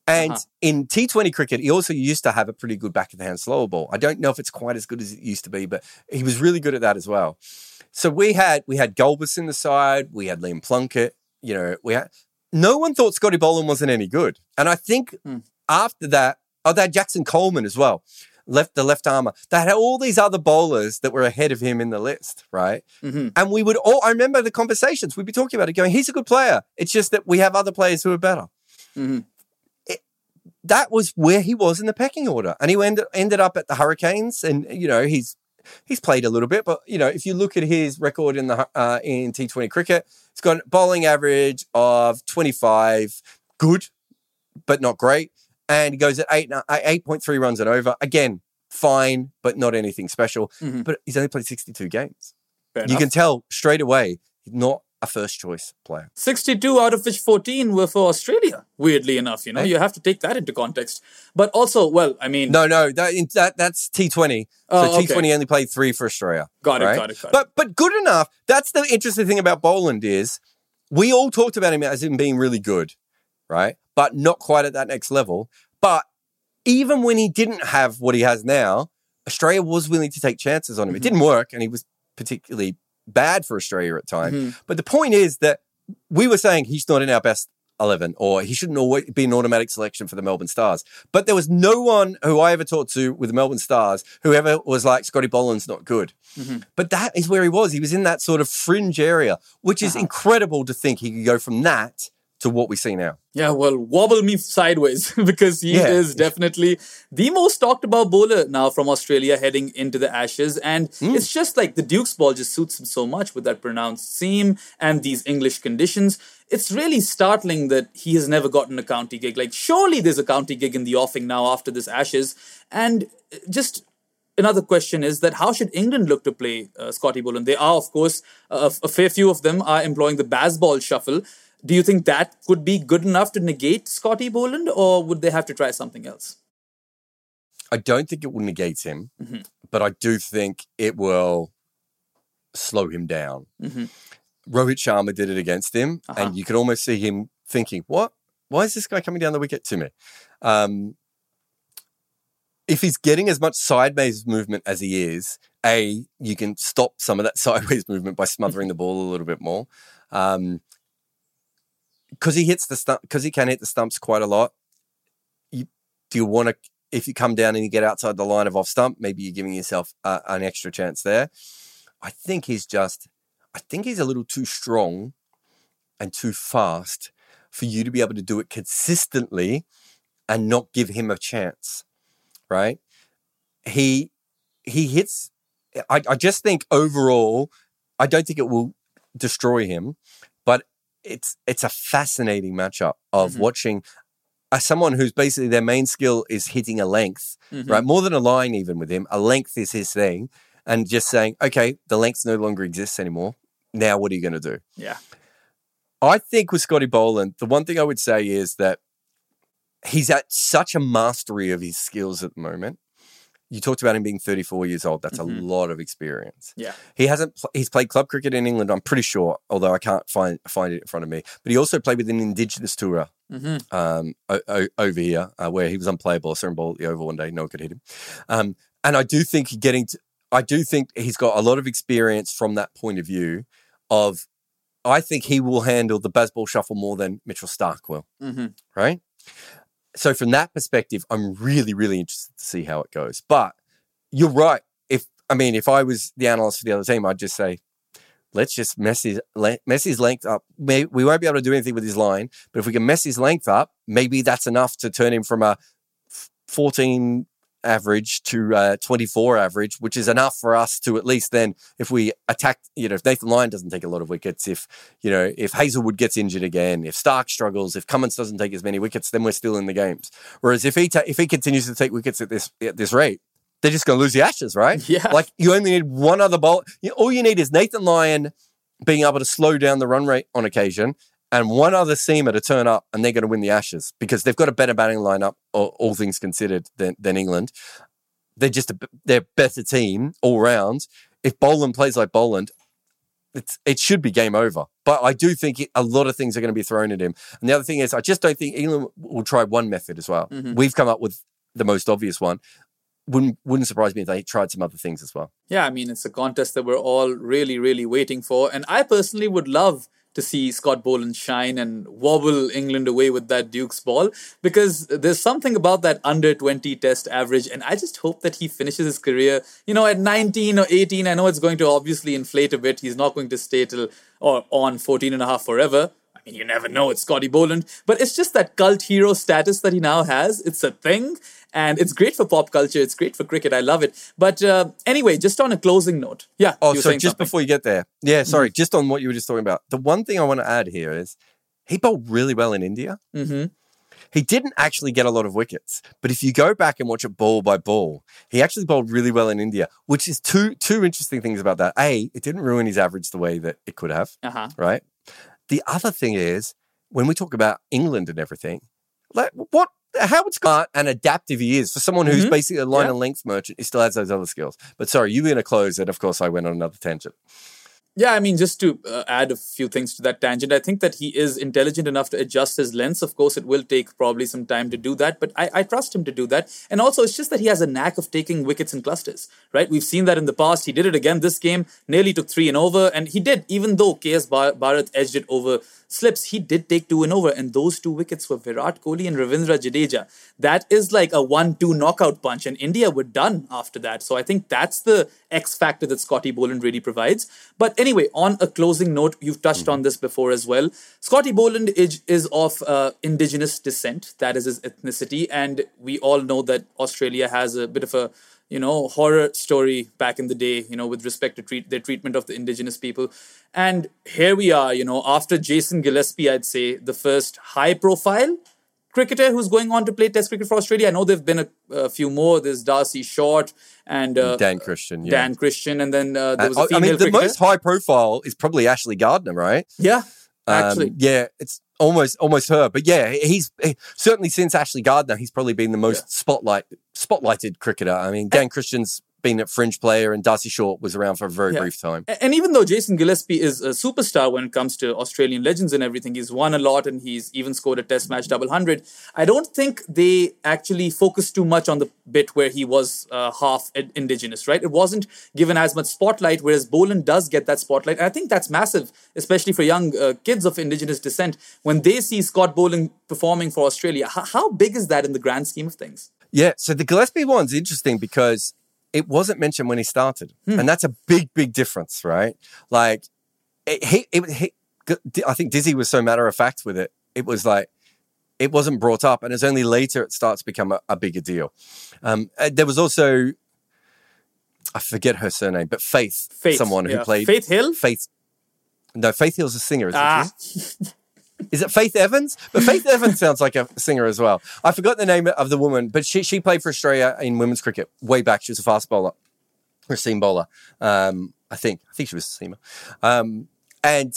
And Uh-huh. in T20 cricket, he also used to have a pretty good back of the hand slower ball. I don't know if it's quite as good as it used to be, but he was really good at that as well. So we had we had Gulbis in the side, we had Liam Plunkett, you know, we had no one thought Scotty Boland wasn't any good. And I think Hmm. after that, oh, they had Jackson Coleman as well. Left the left armor. They had all these other bowlers that were ahead of him in the list, right? Mhm. And we would all I remember the conversations, we'd be talking about it, going, he's a good player. It's just that we have other players who are better Mhm. that was where he was in the pecking order, and he ended ended up at the Hurricanes, and you know he's he's played a little bit, but you know if you look at his record in the uh, in T Twenty cricket, he's got a bowling average of twenty five, good, but not great, and he goes at eight eight point three runs and over. Again, fine, but not anything special. Mhm. But he's only played sixty two games. Fair You enough. can tell straight away not a first choice player. 62 out of which 14 were for Australia, weirdly enough. You know, Hey. you have to take that into context. But also, well, I mean, No, no, that, that that's T Twenty. So Oh, T okay. Twenty only played three for Australia. Got it, right? got it, got it. But but good enough. That's the interesting thing about Boland is we all talked about him as him being really good, right? But not quite at that next level. But even when he didn't have what he has now, Australia was willing to take chances on him. It Mm-hmm. didn't work, and he was particularly bad for Australia at times. Mhm. But the point is that we were saying he's not in our best 11 or he shouldn't always be an automatic selection for the Melbourne Stars. But there was no one who I ever talked to with the Melbourne Stars who ever was like, Scotty Boland's not good. But that is where he was. He was in that sort of fringe area, which is incredible to think he could go from that to what we see now. Yeah, well, wobble me sideways (laughs) because he Yeah. is definitely the most talked about bowler now from Australia heading into the Ashes. And Hmm. it's just like the Duke's ball just suits him so much with that pronounced seam and these English conditions. It's really startling that he has never gotten a county gig. Like, surely there's a county gig in the offing now after this Ashes. And uh, just another question is that how should England look to play uh, Scotty Boland? They are, of course, a, a fair few of them are employing the Bazball shuffle. Do you think that could be good enough to negate Scotty Boland, or would they have to try something else? I don't think it will negate him, Mm-hmm. but I do think it will slow him down. Mm-hmm. Rohit Sharma did it against him, Uh-huh. and you could almost see him thinking, "What? Why is this guy coming down the wicket to me?" Um, if he's getting as much sideways movement as he is, a you can stop some of that (laughs) sideways movement by smothering the ball a little bit more, because he hits the stump because he can hit the stumps quite a lot. You, do you want to? If you come down and you get outside the line of off stump, maybe you're giving yourself uh, an extra chance there. I think he's just, I think he's a little too strong and too fast for you to be able to do it consistently and not give him a chance, right? He he hits. I, I just think overall, I don't think it will destroy him, it's it's a fascinating matchup of Mhm. watching uh, someone who's basically their main skill is hitting a length, Mhm. right? More than a line, even with him, a length is his thing, and just saying, okay, the length no longer exists anymore. Now, what are you going to do? Yeah. I think with Scotty Boland, the one thing I would say is that he's at such a mastery of his skills at the moment. You talked about him being 34 years old. That's Mhm. a lot of experience. Yeah. He hasn't. Pl- he's played club cricket in England. I'm pretty sure, although I can't find find it in front of me. But he also played with an Indigenous tourer hmm um, o- o- over here, uh, where he was unplayable. Certain ball at the over one day, no one could hit him. Um, and I do think getting to, I do think he's got a lot of experience from that point of view. Of, I think he will handle the Bazball shuffle more than Mitchell Starc will. hmm Right. So from that perspective, I'm really, really interested to see how it goes. But you're right. If I mean, if I was the analyst for the other team, I'd just say, let's just mess his le- mess his length up. We won't be able to do anything with his line, but if we can mess his length up, maybe that's enough to turn him from a 14 average to uh, 24 average, which is enough for us to at least then, if we attack, you know, if Nathan Lyon doesn't take a lot of wickets, if you know, if Hazlewood gets injured again, if Starc struggles, if Cummins doesn't take as many wickets, then we're still in the games. Whereas if he ta- if he continues to take wickets at this at this rate, they're just going to lose the Ashes, right? (laughs) Yeah. Like you only need one other ball. All you need is Nathan Lyon being able to slow down the run rate on occasion, and one other seamer to turn up, and they're going to win the Ashes because they've got a better batting lineup, all, all things considered, than than England. They're just a they're better team all round. If Boland plays like Boland, it's, it should be game over. But I do think a lot of things are going to be thrown at him. And the other thing is, I just don't think England will try one method as well. Mm-hmm. We've come up with the most obvious one. Wouldn't wouldn't surprise me if they tried some other things as well. Yeah, I mean, it's a contest that we're all really, really waiting for. And I personally would love to see Scott Boland shine and wobble England away with that Duke's ball because there's something about that under 20 test average. And I just hope that he finishes his career, you know, at 19 or 18. I know it's going to obviously inflate a bit. He's not going to stay till or on 14 and a half forever. I mean, you never know. It's Scotty Boland. But it's just that cult hero status that he now has. It's a thing. And it's great for pop culture. It's great for cricket. I love it. But uh, anyway, just on a closing note. Yeah. Oh, so just something. before you get there, yeah, sorry, just on what you were just talking about. The one thing I want to add here is he bowled really well in India. Mhm. He didn't actually get a lot of wickets, but if you go back and watch it ball by ball, he actually bowled really well in India, which is two two interesting things about that. A, it didn't ruin his average the way that it could have, Uh-huh. right? The other thing is when we talk about England and everything, like what how smart and adaptive he is for someone who's Mhm. basically a line Yeah. and length merchant. He still has those other skills. But sorry, you were going to close it. Of course, I went on another tangent. Yeah, I mean, just to uh, add a few things to that tangent, I think that he is intelligent enough to adjust his lens. Of course, it will take probably some time to do that, but I, I trust him to do that. And also, it's just that he has a knack of taking wickets in clusters, right? We've seen that in the past. He did it again this game, nearly took three and over, and he did, even though KS Bharat edged it over slips, he did take two and over, and those two wickets were Virat Kohli and Ravindra Jadeja. That is like a one-two knockout punch, and India were done after that. So I think that's the X factor that Scotty Boland really provides. But anyway, on a closing note, you've touched on this before as well. Scotty Boland is, is of uh, indigenous descent, that is his ethnicity, and we all know that Australia has a bit of a you know horror story back in the day you know with respect to treat their treatment of the indigenous people. And here we are you know after jason gillespie i'd say the first high profile cricketer who's going on to play test cricket for australia i know there've been a, a few more there's darcy short and uh, Dan Christian, yeah. dan christian and then uh, there was a I- mean, the cricketer most high profile is probably Ashley Gardner, right? yeah Um, actually yeah, it's almost almost her. But yeah, he's he- certainly since Ashley Gardner, he's probably been the most spotlight spotlighted cricketer. I mean, Dan Christian's been a fringe player, and Darcy Short was around for a very Yeah. brief time. And even though Jason Gillespie is a superstar when it comes to Australian legends and everything, he's won a lot and he's even scored a test match double hundred. I don't think they actually focused too much on the bit where he was uh, half indigenous, right? It wasn't given as much spotlight, whereas Boland does get that spotlight. And I think that's massive, especially for young uh, kids of indigenous descent. When they see Scott Boland performing for Australia, H- how big is that in the grand scheme of things? Yeah, so the Gillespie one's interesting because it wasn't mentioned when he started, Hmm. and that's a big, big difference, right? Like, it, he, it, he, I think Dizzy was so matter of fact with it. It was like it wasn't brought up, and it's only later it starts to become a, a bigger deal. Um, uh, there was also, I forget her surname, but Faith, Faith, someone who played Faith Hill? Faith, no, Faith Hill's a singer, isn't Ah, she? (laughs) Is it Faith Evans? But Faith (laughs) Evans sounds like a singer as well. I forgot the name of the woman, but she she played for Australia in women's cricket way back. She was a fast bowler, or a seam bowler. Um, I think I think she was a seamer, um, and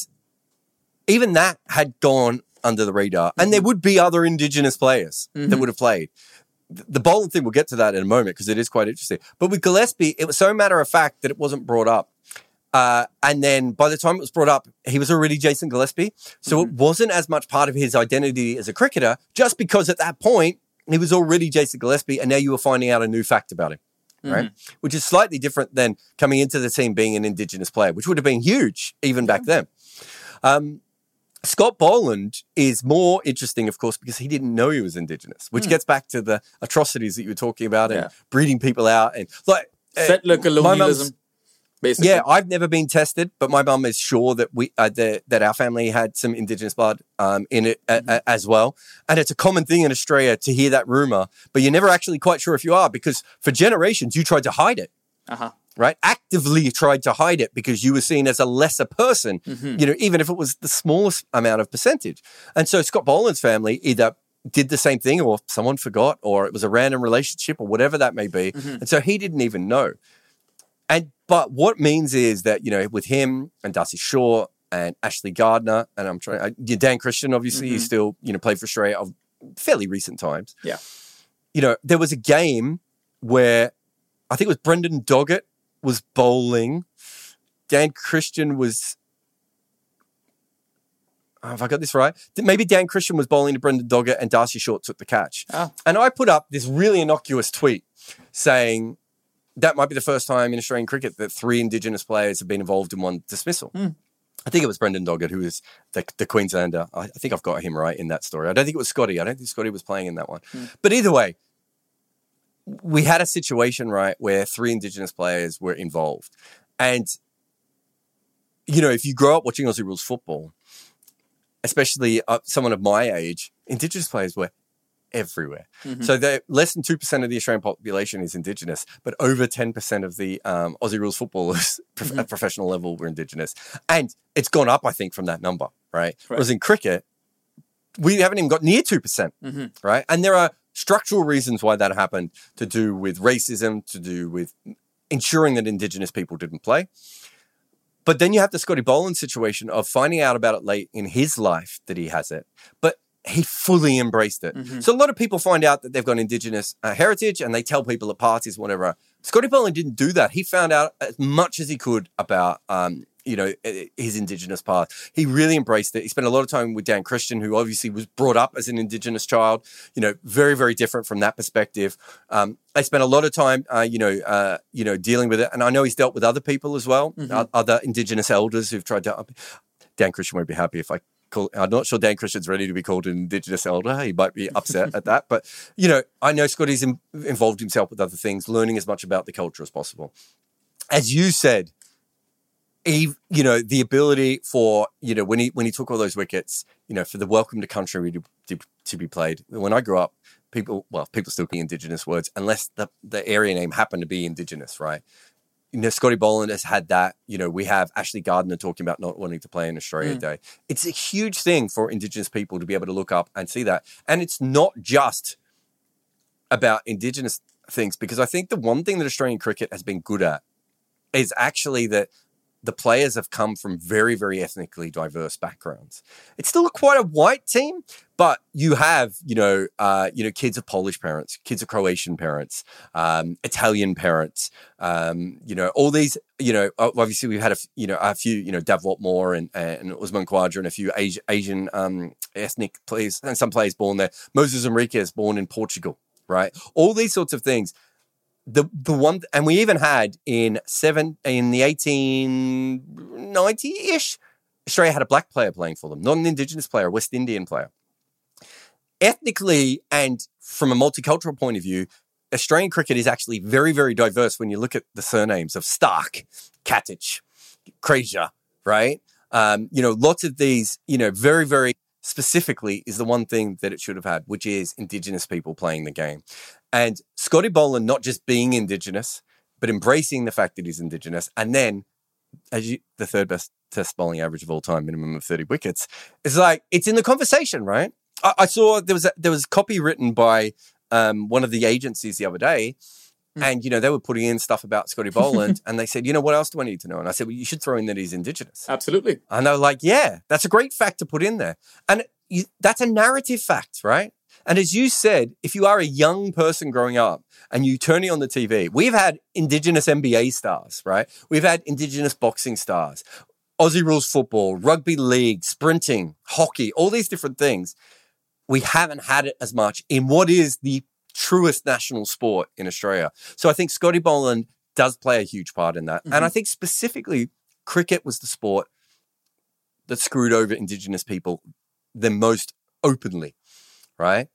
even that had gone under the radar. And there would be other Indigenous players that would have played. The the bowling thing, we'll get to that in a moment because it is quite interesting. But with Gillespie, it was so matter of fact that it wasn't brought up. Uh, and then by the time it was brought up, he was already Jason Gillespie. So it wasn't as much part of his identity as a cricketer, just because at that point he was already Jason Gillespie, and now you were finding out a new fact about him, right? Which is slightly different than coming into the team being an Indigenous player, which would have been huge even back then. Um, Scott Boland is more interesting, of course, because he didn't know he was Indigenous, which gets back to the atrocities that you were talking about and Yeah. breeding people out and like uh, settler mum's- colonialism, basically. yeah, I've never been tested, but my mum is sure that we uh, that, that our family had some indigenous blood um, in it uh, uh, as well, and it's a common thing in Australia to hear that rumor, but you're never actually quite sure if you are because for generations you tried to hide it. Uh-huh. Right, actively tried to hide it because you were seen as a lesser person, you know, even if it was the smallest amount of percentage. And so Scott Boland's family either did the same thing, or someone forgot, or it was a random relationship, or whatever that may be, and so he didn't even know. And but what means is that you know with him and Darcy Short and Ashley Gardner and I'm trying, uh, Dan Christian obviously he still you know played for Australia of fairly recent times. Yeah. You know there was a game where I think it was Brendan Doggett was bowling, Dan Christian was oh, have I got this right? Maybe Dan Christian was bowling to Brendan Doggett and Darcy Short took the catch. Ah. And I put up this really innocuous tweet saying that might be the first time in Australian cricket that three Indigenous players have been involved in one dismissal. I think it was Brendan Doggett who was the, the Queenslander. I, I think I've got him right in that story. I don't think it was Scotty. I don't think Scotty was playing in that one. But either way, we had a situation, right, where three Indigenous players were involved. And, you know, if you grow up watching Aussie rules football, especially uh, someone of my age, Indigenous players were everywhere. Mm-hmm. So they're less than 2% of the Australian population is Indigenous, but over 10% of the um, Aussie rules footballers (laughs) prof- mm-hmm. at professional level were Indigenous. And it's gone up, I think, from that number, right? Whereas in cricket, we haven't even got near 2%, mm-hmm. right? And there are structural reasons why that happened to do with racism, to do with ensuring that Indigenous people didn't play. But then you have the Scotty Boland situation of finding out about it late in his life that he has it, but he fully embraced it. So a lot of people find out that they've got Indigenous uh, heritage and they tell people at parties, whatever. Scotty Boland didn't do that. He found out as much as he could about, um, you know, his Indigenous past. He really embraced it. He spent a lot of time with Dan Christian, who obviously was brought up as an Indigenous child. You know, very, very different from that perspective. Um, they spent a lot of time, uh, you know, uh, you know, dealing with it. And I know he's dealt with other people as well, o- other Indigenous elders who've tried to. Dan Christian won't be happy if I call. I'm not sure Dan Christian's ready to be called an Indigenous elder. He might be upset at that, but you know, I know Scotty's in, involved himself with other things, learning as much about the culture as possible. As you said, he, you know, the ability for you know when he when he took all those wickets, you know, for the welcome to country to, to, to be played. When I grew up, people, well, people still speak Indigenous words unless the the area name happened to be Indigenous, right? You know, Scotty Boland has had that. You know, we have Ashley Gardner talking about not wanting to play in Australia mm. Day. It's a huge thing for Indigenous people to be able to look up and see that. And it's not just about Indigenous things, because I think the one thing that Australian cricket has been good at is actually that the players have come from very, very ethnically diverse backgrounds. It's still quite a white team, but you have, you know, uh, you know, kids of Polish parents, kids of Croatian parents, um, Italian parents, um, you know, all these, you know, obviously we've had a, you know, a few, you know, Dav Whatmore and, and Usman and a few Asian, Asian um, ethnic players and some players born there. Moises Henriques born in Portugal, right? All these sorts of things the the one and we even had in seven in the 1890-ish australia had a black player playing for them not an indigenous player a west indian player. Ethnically and from a multicultural point of view australian cricket is actually very very diverse when you look at the surnames of Starc katic Krasia, right? Um, you know lots of these you know very very specifically is the one thing that it should have had which is indigenous people playing the game and Scotty Boland not just being Indigenous, but embracing the fact that he's Indigenous, and then as you, the third best Test bowling average of all time, minimum of thirty wickets, it's like it's in the conversation, right? I, I saw there was a, there was copy written by um, one of the agencies the other day. Mm. And you know they were putting in stuff about Scotty Boland, and they said, "You know what else do I need to know?" And I said, "Well, you should throw in that he's Indigenous." Absolutely. And they're like, yeah, that's a great fact to put in there. And you, that's a narrative fact, right? And as you said, if you are a young person growing up and you turn it on the TV, we've had Indigenous NBA stars, right? We've had Indigenous boxing stars, Aussie rules football, rugby league, sprinting, hockey, all these different things. We haven't had it as much in what is the truest national sport in Australia. So I think Scotty Boland does play a huge part in that. And I think specifically, cricket was the sport that screwed over Indigenous people the most openly, right?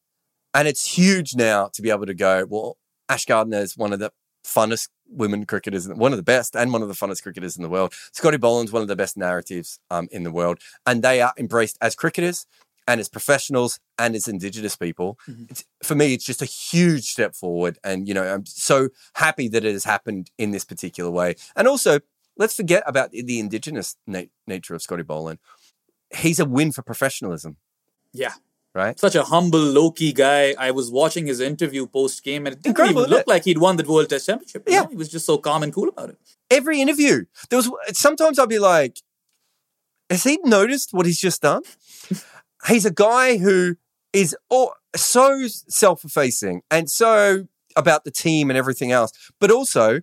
And it's huge now to be able to go, well, Ash Gardner is one of the funnest women cricketers, one of the best and one of the funnest cricketers in the world. Scotty Boland's one of the best narratives um, in the world. And they are embraced as cricketers and as professionals and as Indigenous people. Mm-hmm. It's, for me, it's just a huge step forward. And, you know, I'm so happy that it has happened in this particular way. And also, let's forget about the Indigenous na- nature of Scotty Boland. He's a win for professionalism, Yeah. right? Such a humble, low key guy. I was watching his interview post game and it didn't Incredible, even look like he'd won the World Test Championship. Yeah. know? He was just so calm and cool about it. every interview. There was sometimes I'd be like, has he noticed what he's just done? He's a guy who is all, so self-effacing and so about the team and everything else, but also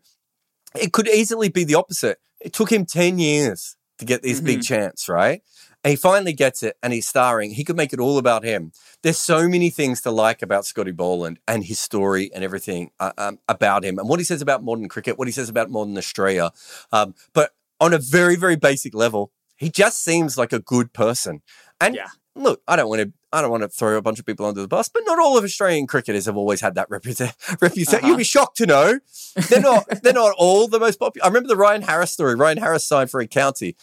it could easily be the opposite. It took him 10 years to get this big chance, right? And he finally gets it and he's starring. He could make it all about him. There's so many things to like about Scotty Boland and his story and everything uh, um, about him and what he says about modern cricket, what he says about modern Australia. Um, but on a very, very basic level, he just seems like a good person. And Yeah. Look, I don't want to. I don't want to throw a bunch of people under the bus, but not all of Australian cricketers have always had that reputa- (laughs) reputation. You'll be shocked to know they're not. (laughs) they're not all the most popular. I remember the Ryan Harris story. Ryan Harris signed for a county,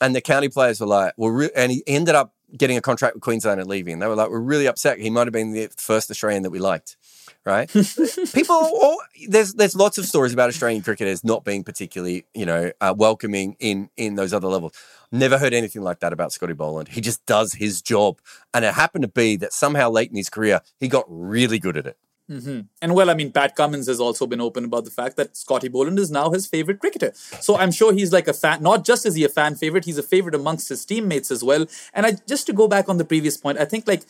and the county players were like, "Well," re-, and he ended up getting a contract with Queensland and leaving. They were like, "We're really upset. He might have been the first Australian that we liked." Right? (laughs) People, all, there's there's lots of stories about Australian cricketers not being particularly, you know, uh, welcoming in in those other levels. Never heard anything like that about Scotty Boland. He just does his job, and it happened to be that somehow late in his career he got really good at it. Mm-hmm. And well, I mean, Pat Cummins has also been open about the fact that Scotty Boland is now his favorite cricketer. So I'm sure he's like a fan. Not just is he a fan favorite, he's a favorite amongst his teammates as well. And I just to go back on the previous point, I think like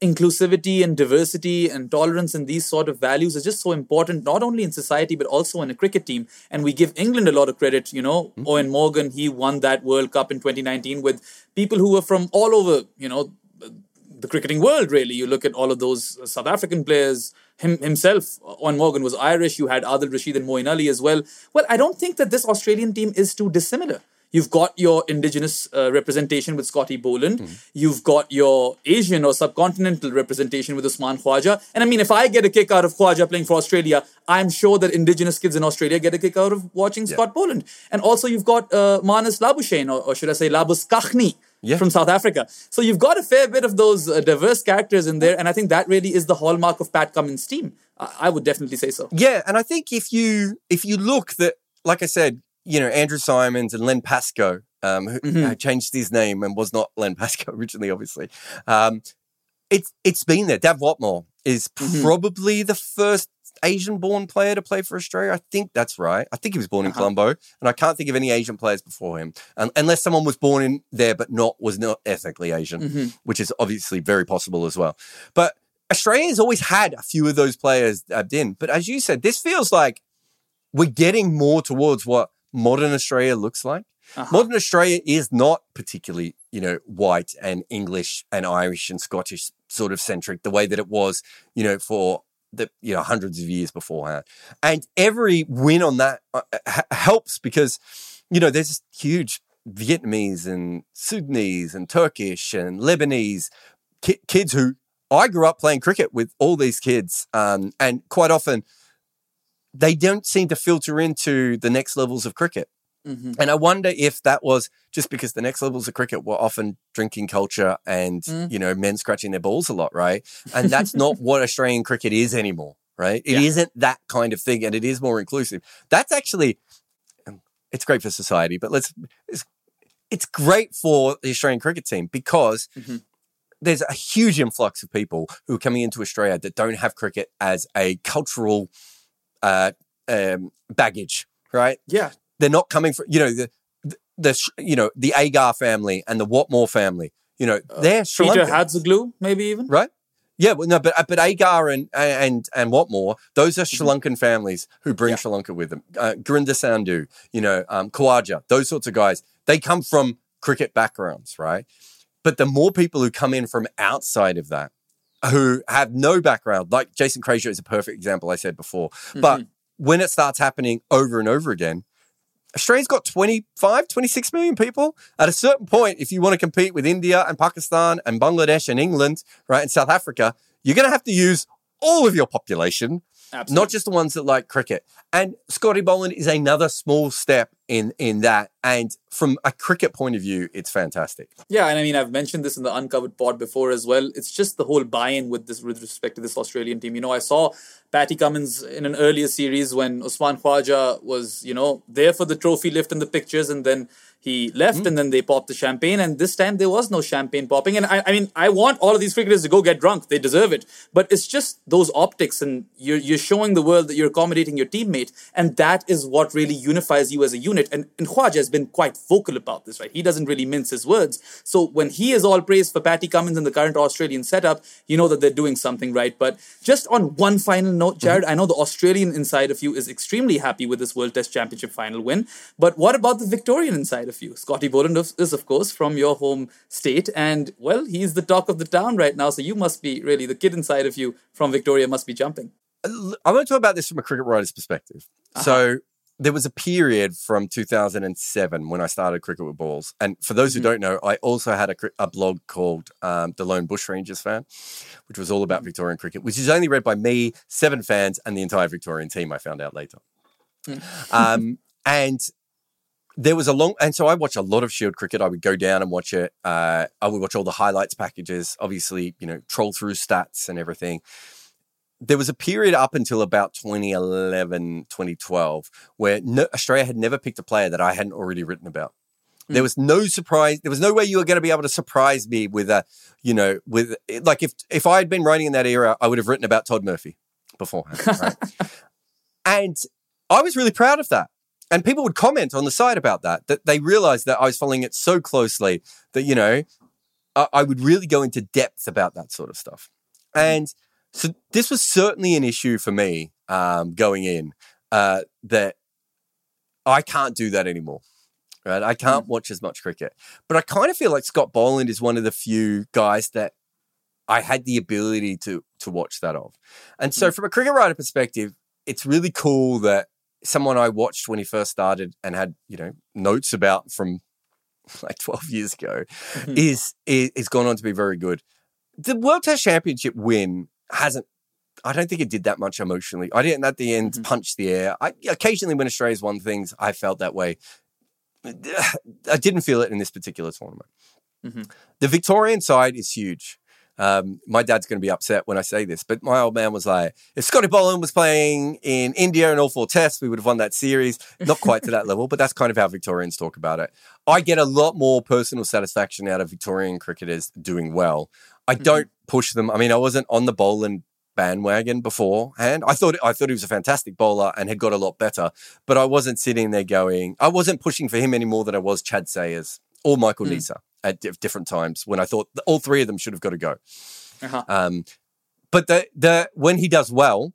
inclusivity and diversity and tolerance and these sort of values is just so important not only in society but also in a cricket team and we give england a lot of credit you know eoin morgan he won that world cup in 2019 with people who were from all over you know the cricketing world, really. You look at all of those uh, South African players, him himself, Eoin Morgan was Irish, you had Adil Rashid and Moeen Ali as well. Well, I don't think that this Australian team is too dissimilar. You've got your indigenous uh, representation with Scotty Boland. You've got your Asian or subcontinental representation with Usman Khawaja. And I mean, if I get a kick out of Khawaja playing for Australia, I'm sure that indigenous kids in Australia get a kick out of watching Scott Boland. And also, you've got uh, Marnus Labuschagne, or, or should I say Labus Kakhni, Yeah. from South Africa. So you've got a fair bit of those uh, diverse characters in there, and I think that really is the hallmark of Pat Cummins' team. I, I would definitely say so. Yeah, and I think if you if you look that, like I said, you know Andrew Symonds and Len Pascoe, um, who uh, changed his name and was not Len Pascoe (laughs) originally, obviously. Um, it's it's been there. Dav Whatmore is probably the first Asian-born player to play for Australia. I think that's right. I think he was born in Colombo, and I can't think of any Asian players before him, um, unless someone was born in there but not was not ethnically Asian, which is obviously very possible as well. But Australia has always had a few of those players dabbed in. But as you said, this feels like we're getting more towards what modern Australia looks like. Modern Australia is not particularly, you know, white and English and Irish and Scottish sort of centric the way that it was, you know, for the you know hundreds of years beforehand. And every win on that uh, h- helps because you know there's huge Vietnamese and Sudanese and Turkish and Lebanese ki- kids who I grew up playing cricket with all these kids, um, and quite often they don't seem to filter into the next levels of cricket. Mm-hmm. And I wonder if that was just because the next levels of cricket were often drinking culture and, mm. you know, men scratching their balls a lot, right? And that's (laughs) not what Australian cricket is anymore, right? It Yeah. not that kind of thing and it is more inclusive. That's actually, um, it's great for society, but let's, it's, it's great for the Australian cricket team because mm-hmm. there's a huge influx of people who are coming into Australia that don't have cricket as a cultural uh, um, baggage, right? Yeah. They're not coming from, you know, the, the, the you know, the Agar family and the Whatmore family, you know, they're Sri Peter Hatzoglou, maybe even. right? Yeah, well, no, but but Agar and and and Whatmore, those are Sri Lankan families who bring Yeah. Sri Lanka with them. Uh, Gurinder Sandhu, you know, um, Khawaja, those sorts of guys, they come from cricket backgrounds, right? But the more people who come in from outside of that, who have no background, like Jason Frazier is a perfect example, I said before. But mm-hmm. when it starts happening over and over again, Australia's got 25, 26 million people. At a certain point, if you want to compete with India and Pakistan and Bangladesh and England, right, and South Africa, you're going to have to use all of your population, Absolutely. not just the ones that like cricket. And Scotty Boland is another small step in in that. And from a cricket point of view, it's fantastic. Yeah, and I mean, I've mentioned this in the Uncovered Pod before as well. It's just the whole buy-in with this, with respect to this Australian team. You know, I saw Patty Cummins in an earlier series when Usman Khawaja was, you know, there for the trophy lift and the pictures, and then he left, and then they popped the champagne. And this time there was no champagne popping. And I, I mean, I want all of these cricketers to go get drunk; they deserve it. But it's just those optics, and you're you're showing the world that you're accommodating your teammate, and that is what really unifies you as a unit. unit. And, and Khawaja has been quite vocal about this, right? He doesn't really mince his words. So when he is all praised for Patty Cummins and the current Australian setup, you know that they're doing something right. But just on one final note, Jarrod, mm-hmm. I know the Australian inside of you is extremely happy with this World Test Championship final win. But what about the Victorian inside of you? Scotty Boland is, of course, from your home state. And, well, he's the talk of the town right now. So you must be really, the kid inside of you from Victoria must be jumping. I want to talk about this from a cricket writer's perspective. Uh-huh. So there was a period from 2007 when I started Cricket with Balls. And for those mm-hmm. who don't know, I also had a, a blog called um, The Lone Bushrangers Fan, which was all about mm-hmm. Victorian cricket, which is only read by me, seven fans, and the entire Victorian team, I found out later. Mm. um, (laughs) and there was a long, and so I watch a lot of Shield cricket. I would go down and watch it. Uh, I would watch all the highlights packages, obviously, you know, troll through stats and everything there was a period up until about 2011, 2012, where no, Australia had never picked a player that I hadn't already written about. Mm. There was no surprise. There was no way you were going to be able to surprise me with a, you know, with like if if I had been writing in that era, I would have written about Todd Murphy beforehand. Right? (laughs) and I was really proud of that. And people would comment on the side about that, that they realized that I was following it so closely that, you know, I, I would really go into depth about that sort of stuff. Hmm. And so this was certainly an issue for me um, going in uh, that I can't do that anymore. Right, I can't mm. watch as much cricket, but I kind of feel like Scott Boland is one of the few guys that I had the ability to to watch that of. And so, mm. from a cricket writer perspective, it's really cool that someone I watched when he first started and had you know notes about from (laughs) like 12 years ago mm-hmm. is, is is gone on to be very good. The World Test Championship win hasn't I don't think it did that much emotionally. I didn't at the end mm-hmm. punch the air. I occasionally when Australia's won things, I felt that way. (sighs) I didn't feel it in this particular tournament. Mm-hmm. The Victorian side is huge. Um, my dad's going to be upset when I say this, but my old man was like, if Scotty Boland was playing in India in all four tests, we would have won that series. Not quite to that level, but that's kind of how Victorians talk about it. I get a lot more personal satisfaction out of Victorian cricketers doing well. I mm-hmm. don't push them. I mean, I wasn't on the Boland bandwagon beforehand. I thought I thought he was a fantastic bowler and had got a lot better, but I wasn't sitting there going. I wasn't pushing for him any more than I was Chad Sayers or Michael mm. Neser at d- different times when I thought all three of them should have got to go. Uh-huh. Um, but the the when he does well,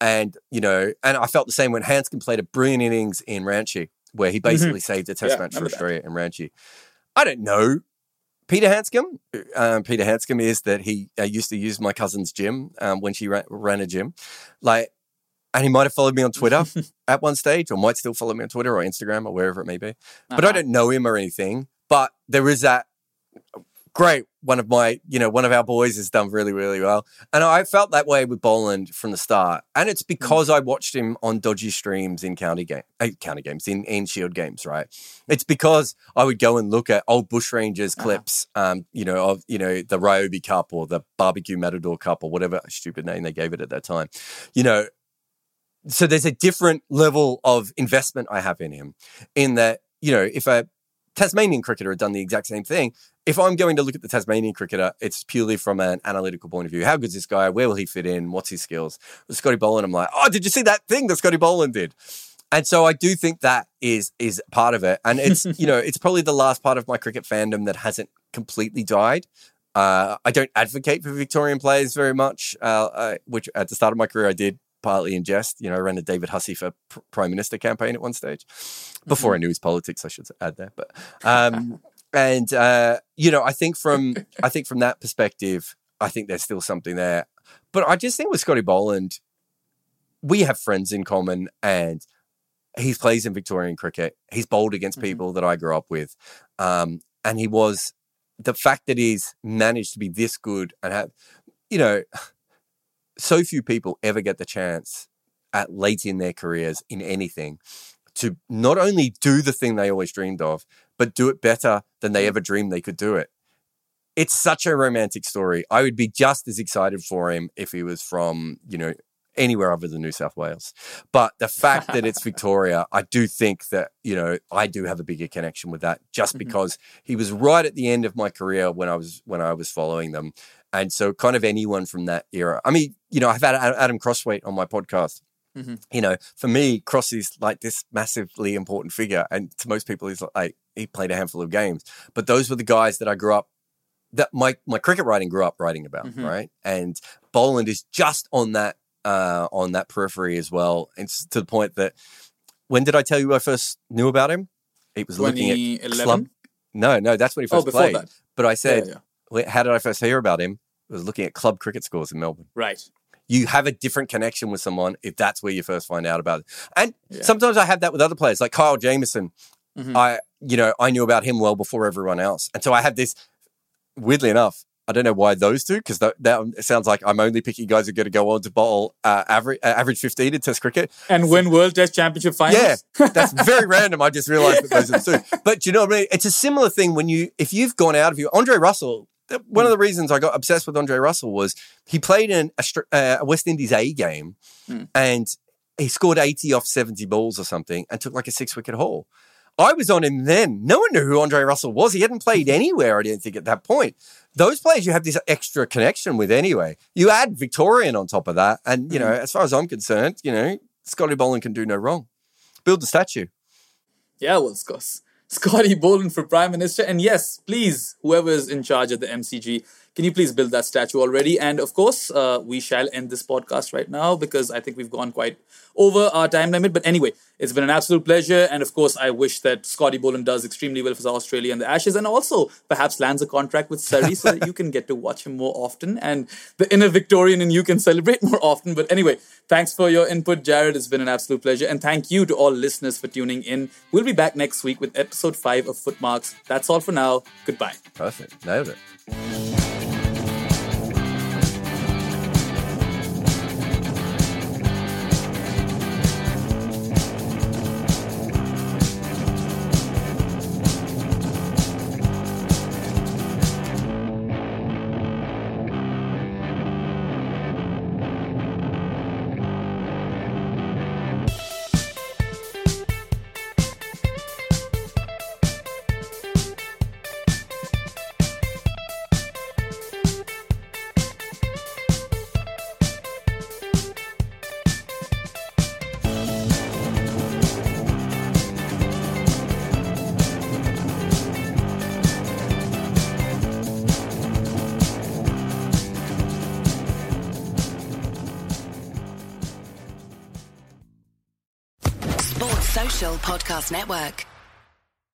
and you know, and I felt the same when Handscomb played a brilliant innings in Ranchi, where he mm-hmm. basically mm-hmm. saved a Test yeah, match for Australia that. in Ranchi. I don't know Peter Handscomb. Um, Peter Handscomb is that he uh, used to use my cousin's gym um, when she ran, ran, a gym, like, and he might have followed me on Twitter (laughs) at one stage, or might still follow me on Twitter or Instagram or wherever it may be. Uh-huh. But I uh-huh. don't know him or anything. But there is that great. One of my, you know, one of our boys has done really, really well. And I felt that way with Boland from the start. And it's hmm. because mm. I watched him on dodgy streams in county game, uh, county games, in, in shield games, right? It's because I would go and look at old Bushrangers uh-huh. clips, um, you know, of, you know, the Ryobi Cup or the Barbecue Matador Cup or whatever stupid name they gave it at that time. You know, so there's a different level of investment I have in him in that, you know, if a Tasmanian cricketer had done the exact same thing. If I'm going to look at the Tasmanian cricketer, it's purely from an analytical point of view. How good's this guy? Where will he fit in? What's his skills? With Scotty Boland, I'm like, oh, did you see that thing that Scotty Boland did? And so I do think that is is part of it. And it's, (laughs) you know, it's probably the last part of my cricket fandom that hasn't completely died. Uh, I don't advocate for Victorian players very much, uh, uh, which at the start of my career I did partly in jest. You know, I ran a David Hussey for pr- prime minister campaign at one stage before mm-hmm. I knew his politics. I should add there, but um, (laughs) and uh, you know, I think from I think from that perspective, I think there's still something there. But I just think with Scotty Boland, we have friends in common, and he plays in Victorian cricket. He's bowled against mm-hmm. people that I grew up with, um, and he was the fact that he's managed to be this good and have, you know so few people ever get the chance at late in their careers in anything to not only do the thing they always dreamed of, but do it better than they mm. ever dreamed they could do it. It's such a romantic story. I would be just as excited for him if he was from, you know, anywhere other than New South Wales. But the fact that it's (laughs) Victoria, I do think that, you know, I do have a bigger connection with that just mm-hmm. because he was right at the end of my career when I was when I was following them. And so kind of anyone from that era. I mean, you know, I've had Adam Crosthwaite on my podcast You know, for me, Cross is like this massively important figure, and to most people, he's like he played a handful of games. But those were the guys that I grew up that my my cricket writing grew up writing about, Mhm. right? And Boland is just on that uh, on that periphery as well. It's to the point that when did I tell you I first knew about him? It was looking at club. No, no, that's when he Oh, first before played. that. But I said, yeah. "Wait, how did I first hear about him? I was looking at club cricket scores in Melbourne. Right. You have a different connection with someone if that's where you first find out about it. And Yeah. sometimes I have that with other players, like Kyle Jamieson. Mhm. I, you know, I knew about him well before everyone else, and so I have this. Weirdly enough, I don't know why those two, because that, that sounds like I'm only picking guys who are going to go on to bowl uh, average uh, average 15 in Test cricket. And win World Test Championship finals. Yeah, that's (laughs) very random. I just realized that those are the two. But do you know what I mean? It's a similar thing when you, if you've gone out of you, Andre Russell. One of the reasons I got obsessed with Andre Russell was he played in a, uh, a West Indies A game, Hmm. and he scored eighty off seventy balls or something, and took like a six wicket haul. I was on him then. No one knew who Andre Russell was. He hadn't played anywhere, I didn't think, at that point. Those players you have this extra connection with anyway. You add Victorian on top of that. And, you know, mm. as far as I'm concerned, you know, Scotty Boland can do no wrong. Build the statue. Yeah, well, of course. Scotty Boland for Prime Minister. And yes, please, whoever is in charge of the MCG, can you please build that statue already? And of course, uh, we shall end this podcast right now because I think we've gone quite over our time limit. But anyway, it's been an absolute pleasure. And of course, I wish that Scotty Boland does extremely well for Australia and the Ashes and also perhaps lands a contract with Surrey so that you can get to watch him more often and the inner Victorian and you can celebrate more often. But anyway, thanks for your input, Jarrod. It's been an absolute pleasure. And thank you to all listeners for tuning in. We'll be back next week with episode 5 of Footmarks. That's all for now. Goodbye. Perfect. Nailed it. Sports Social Podcast Network.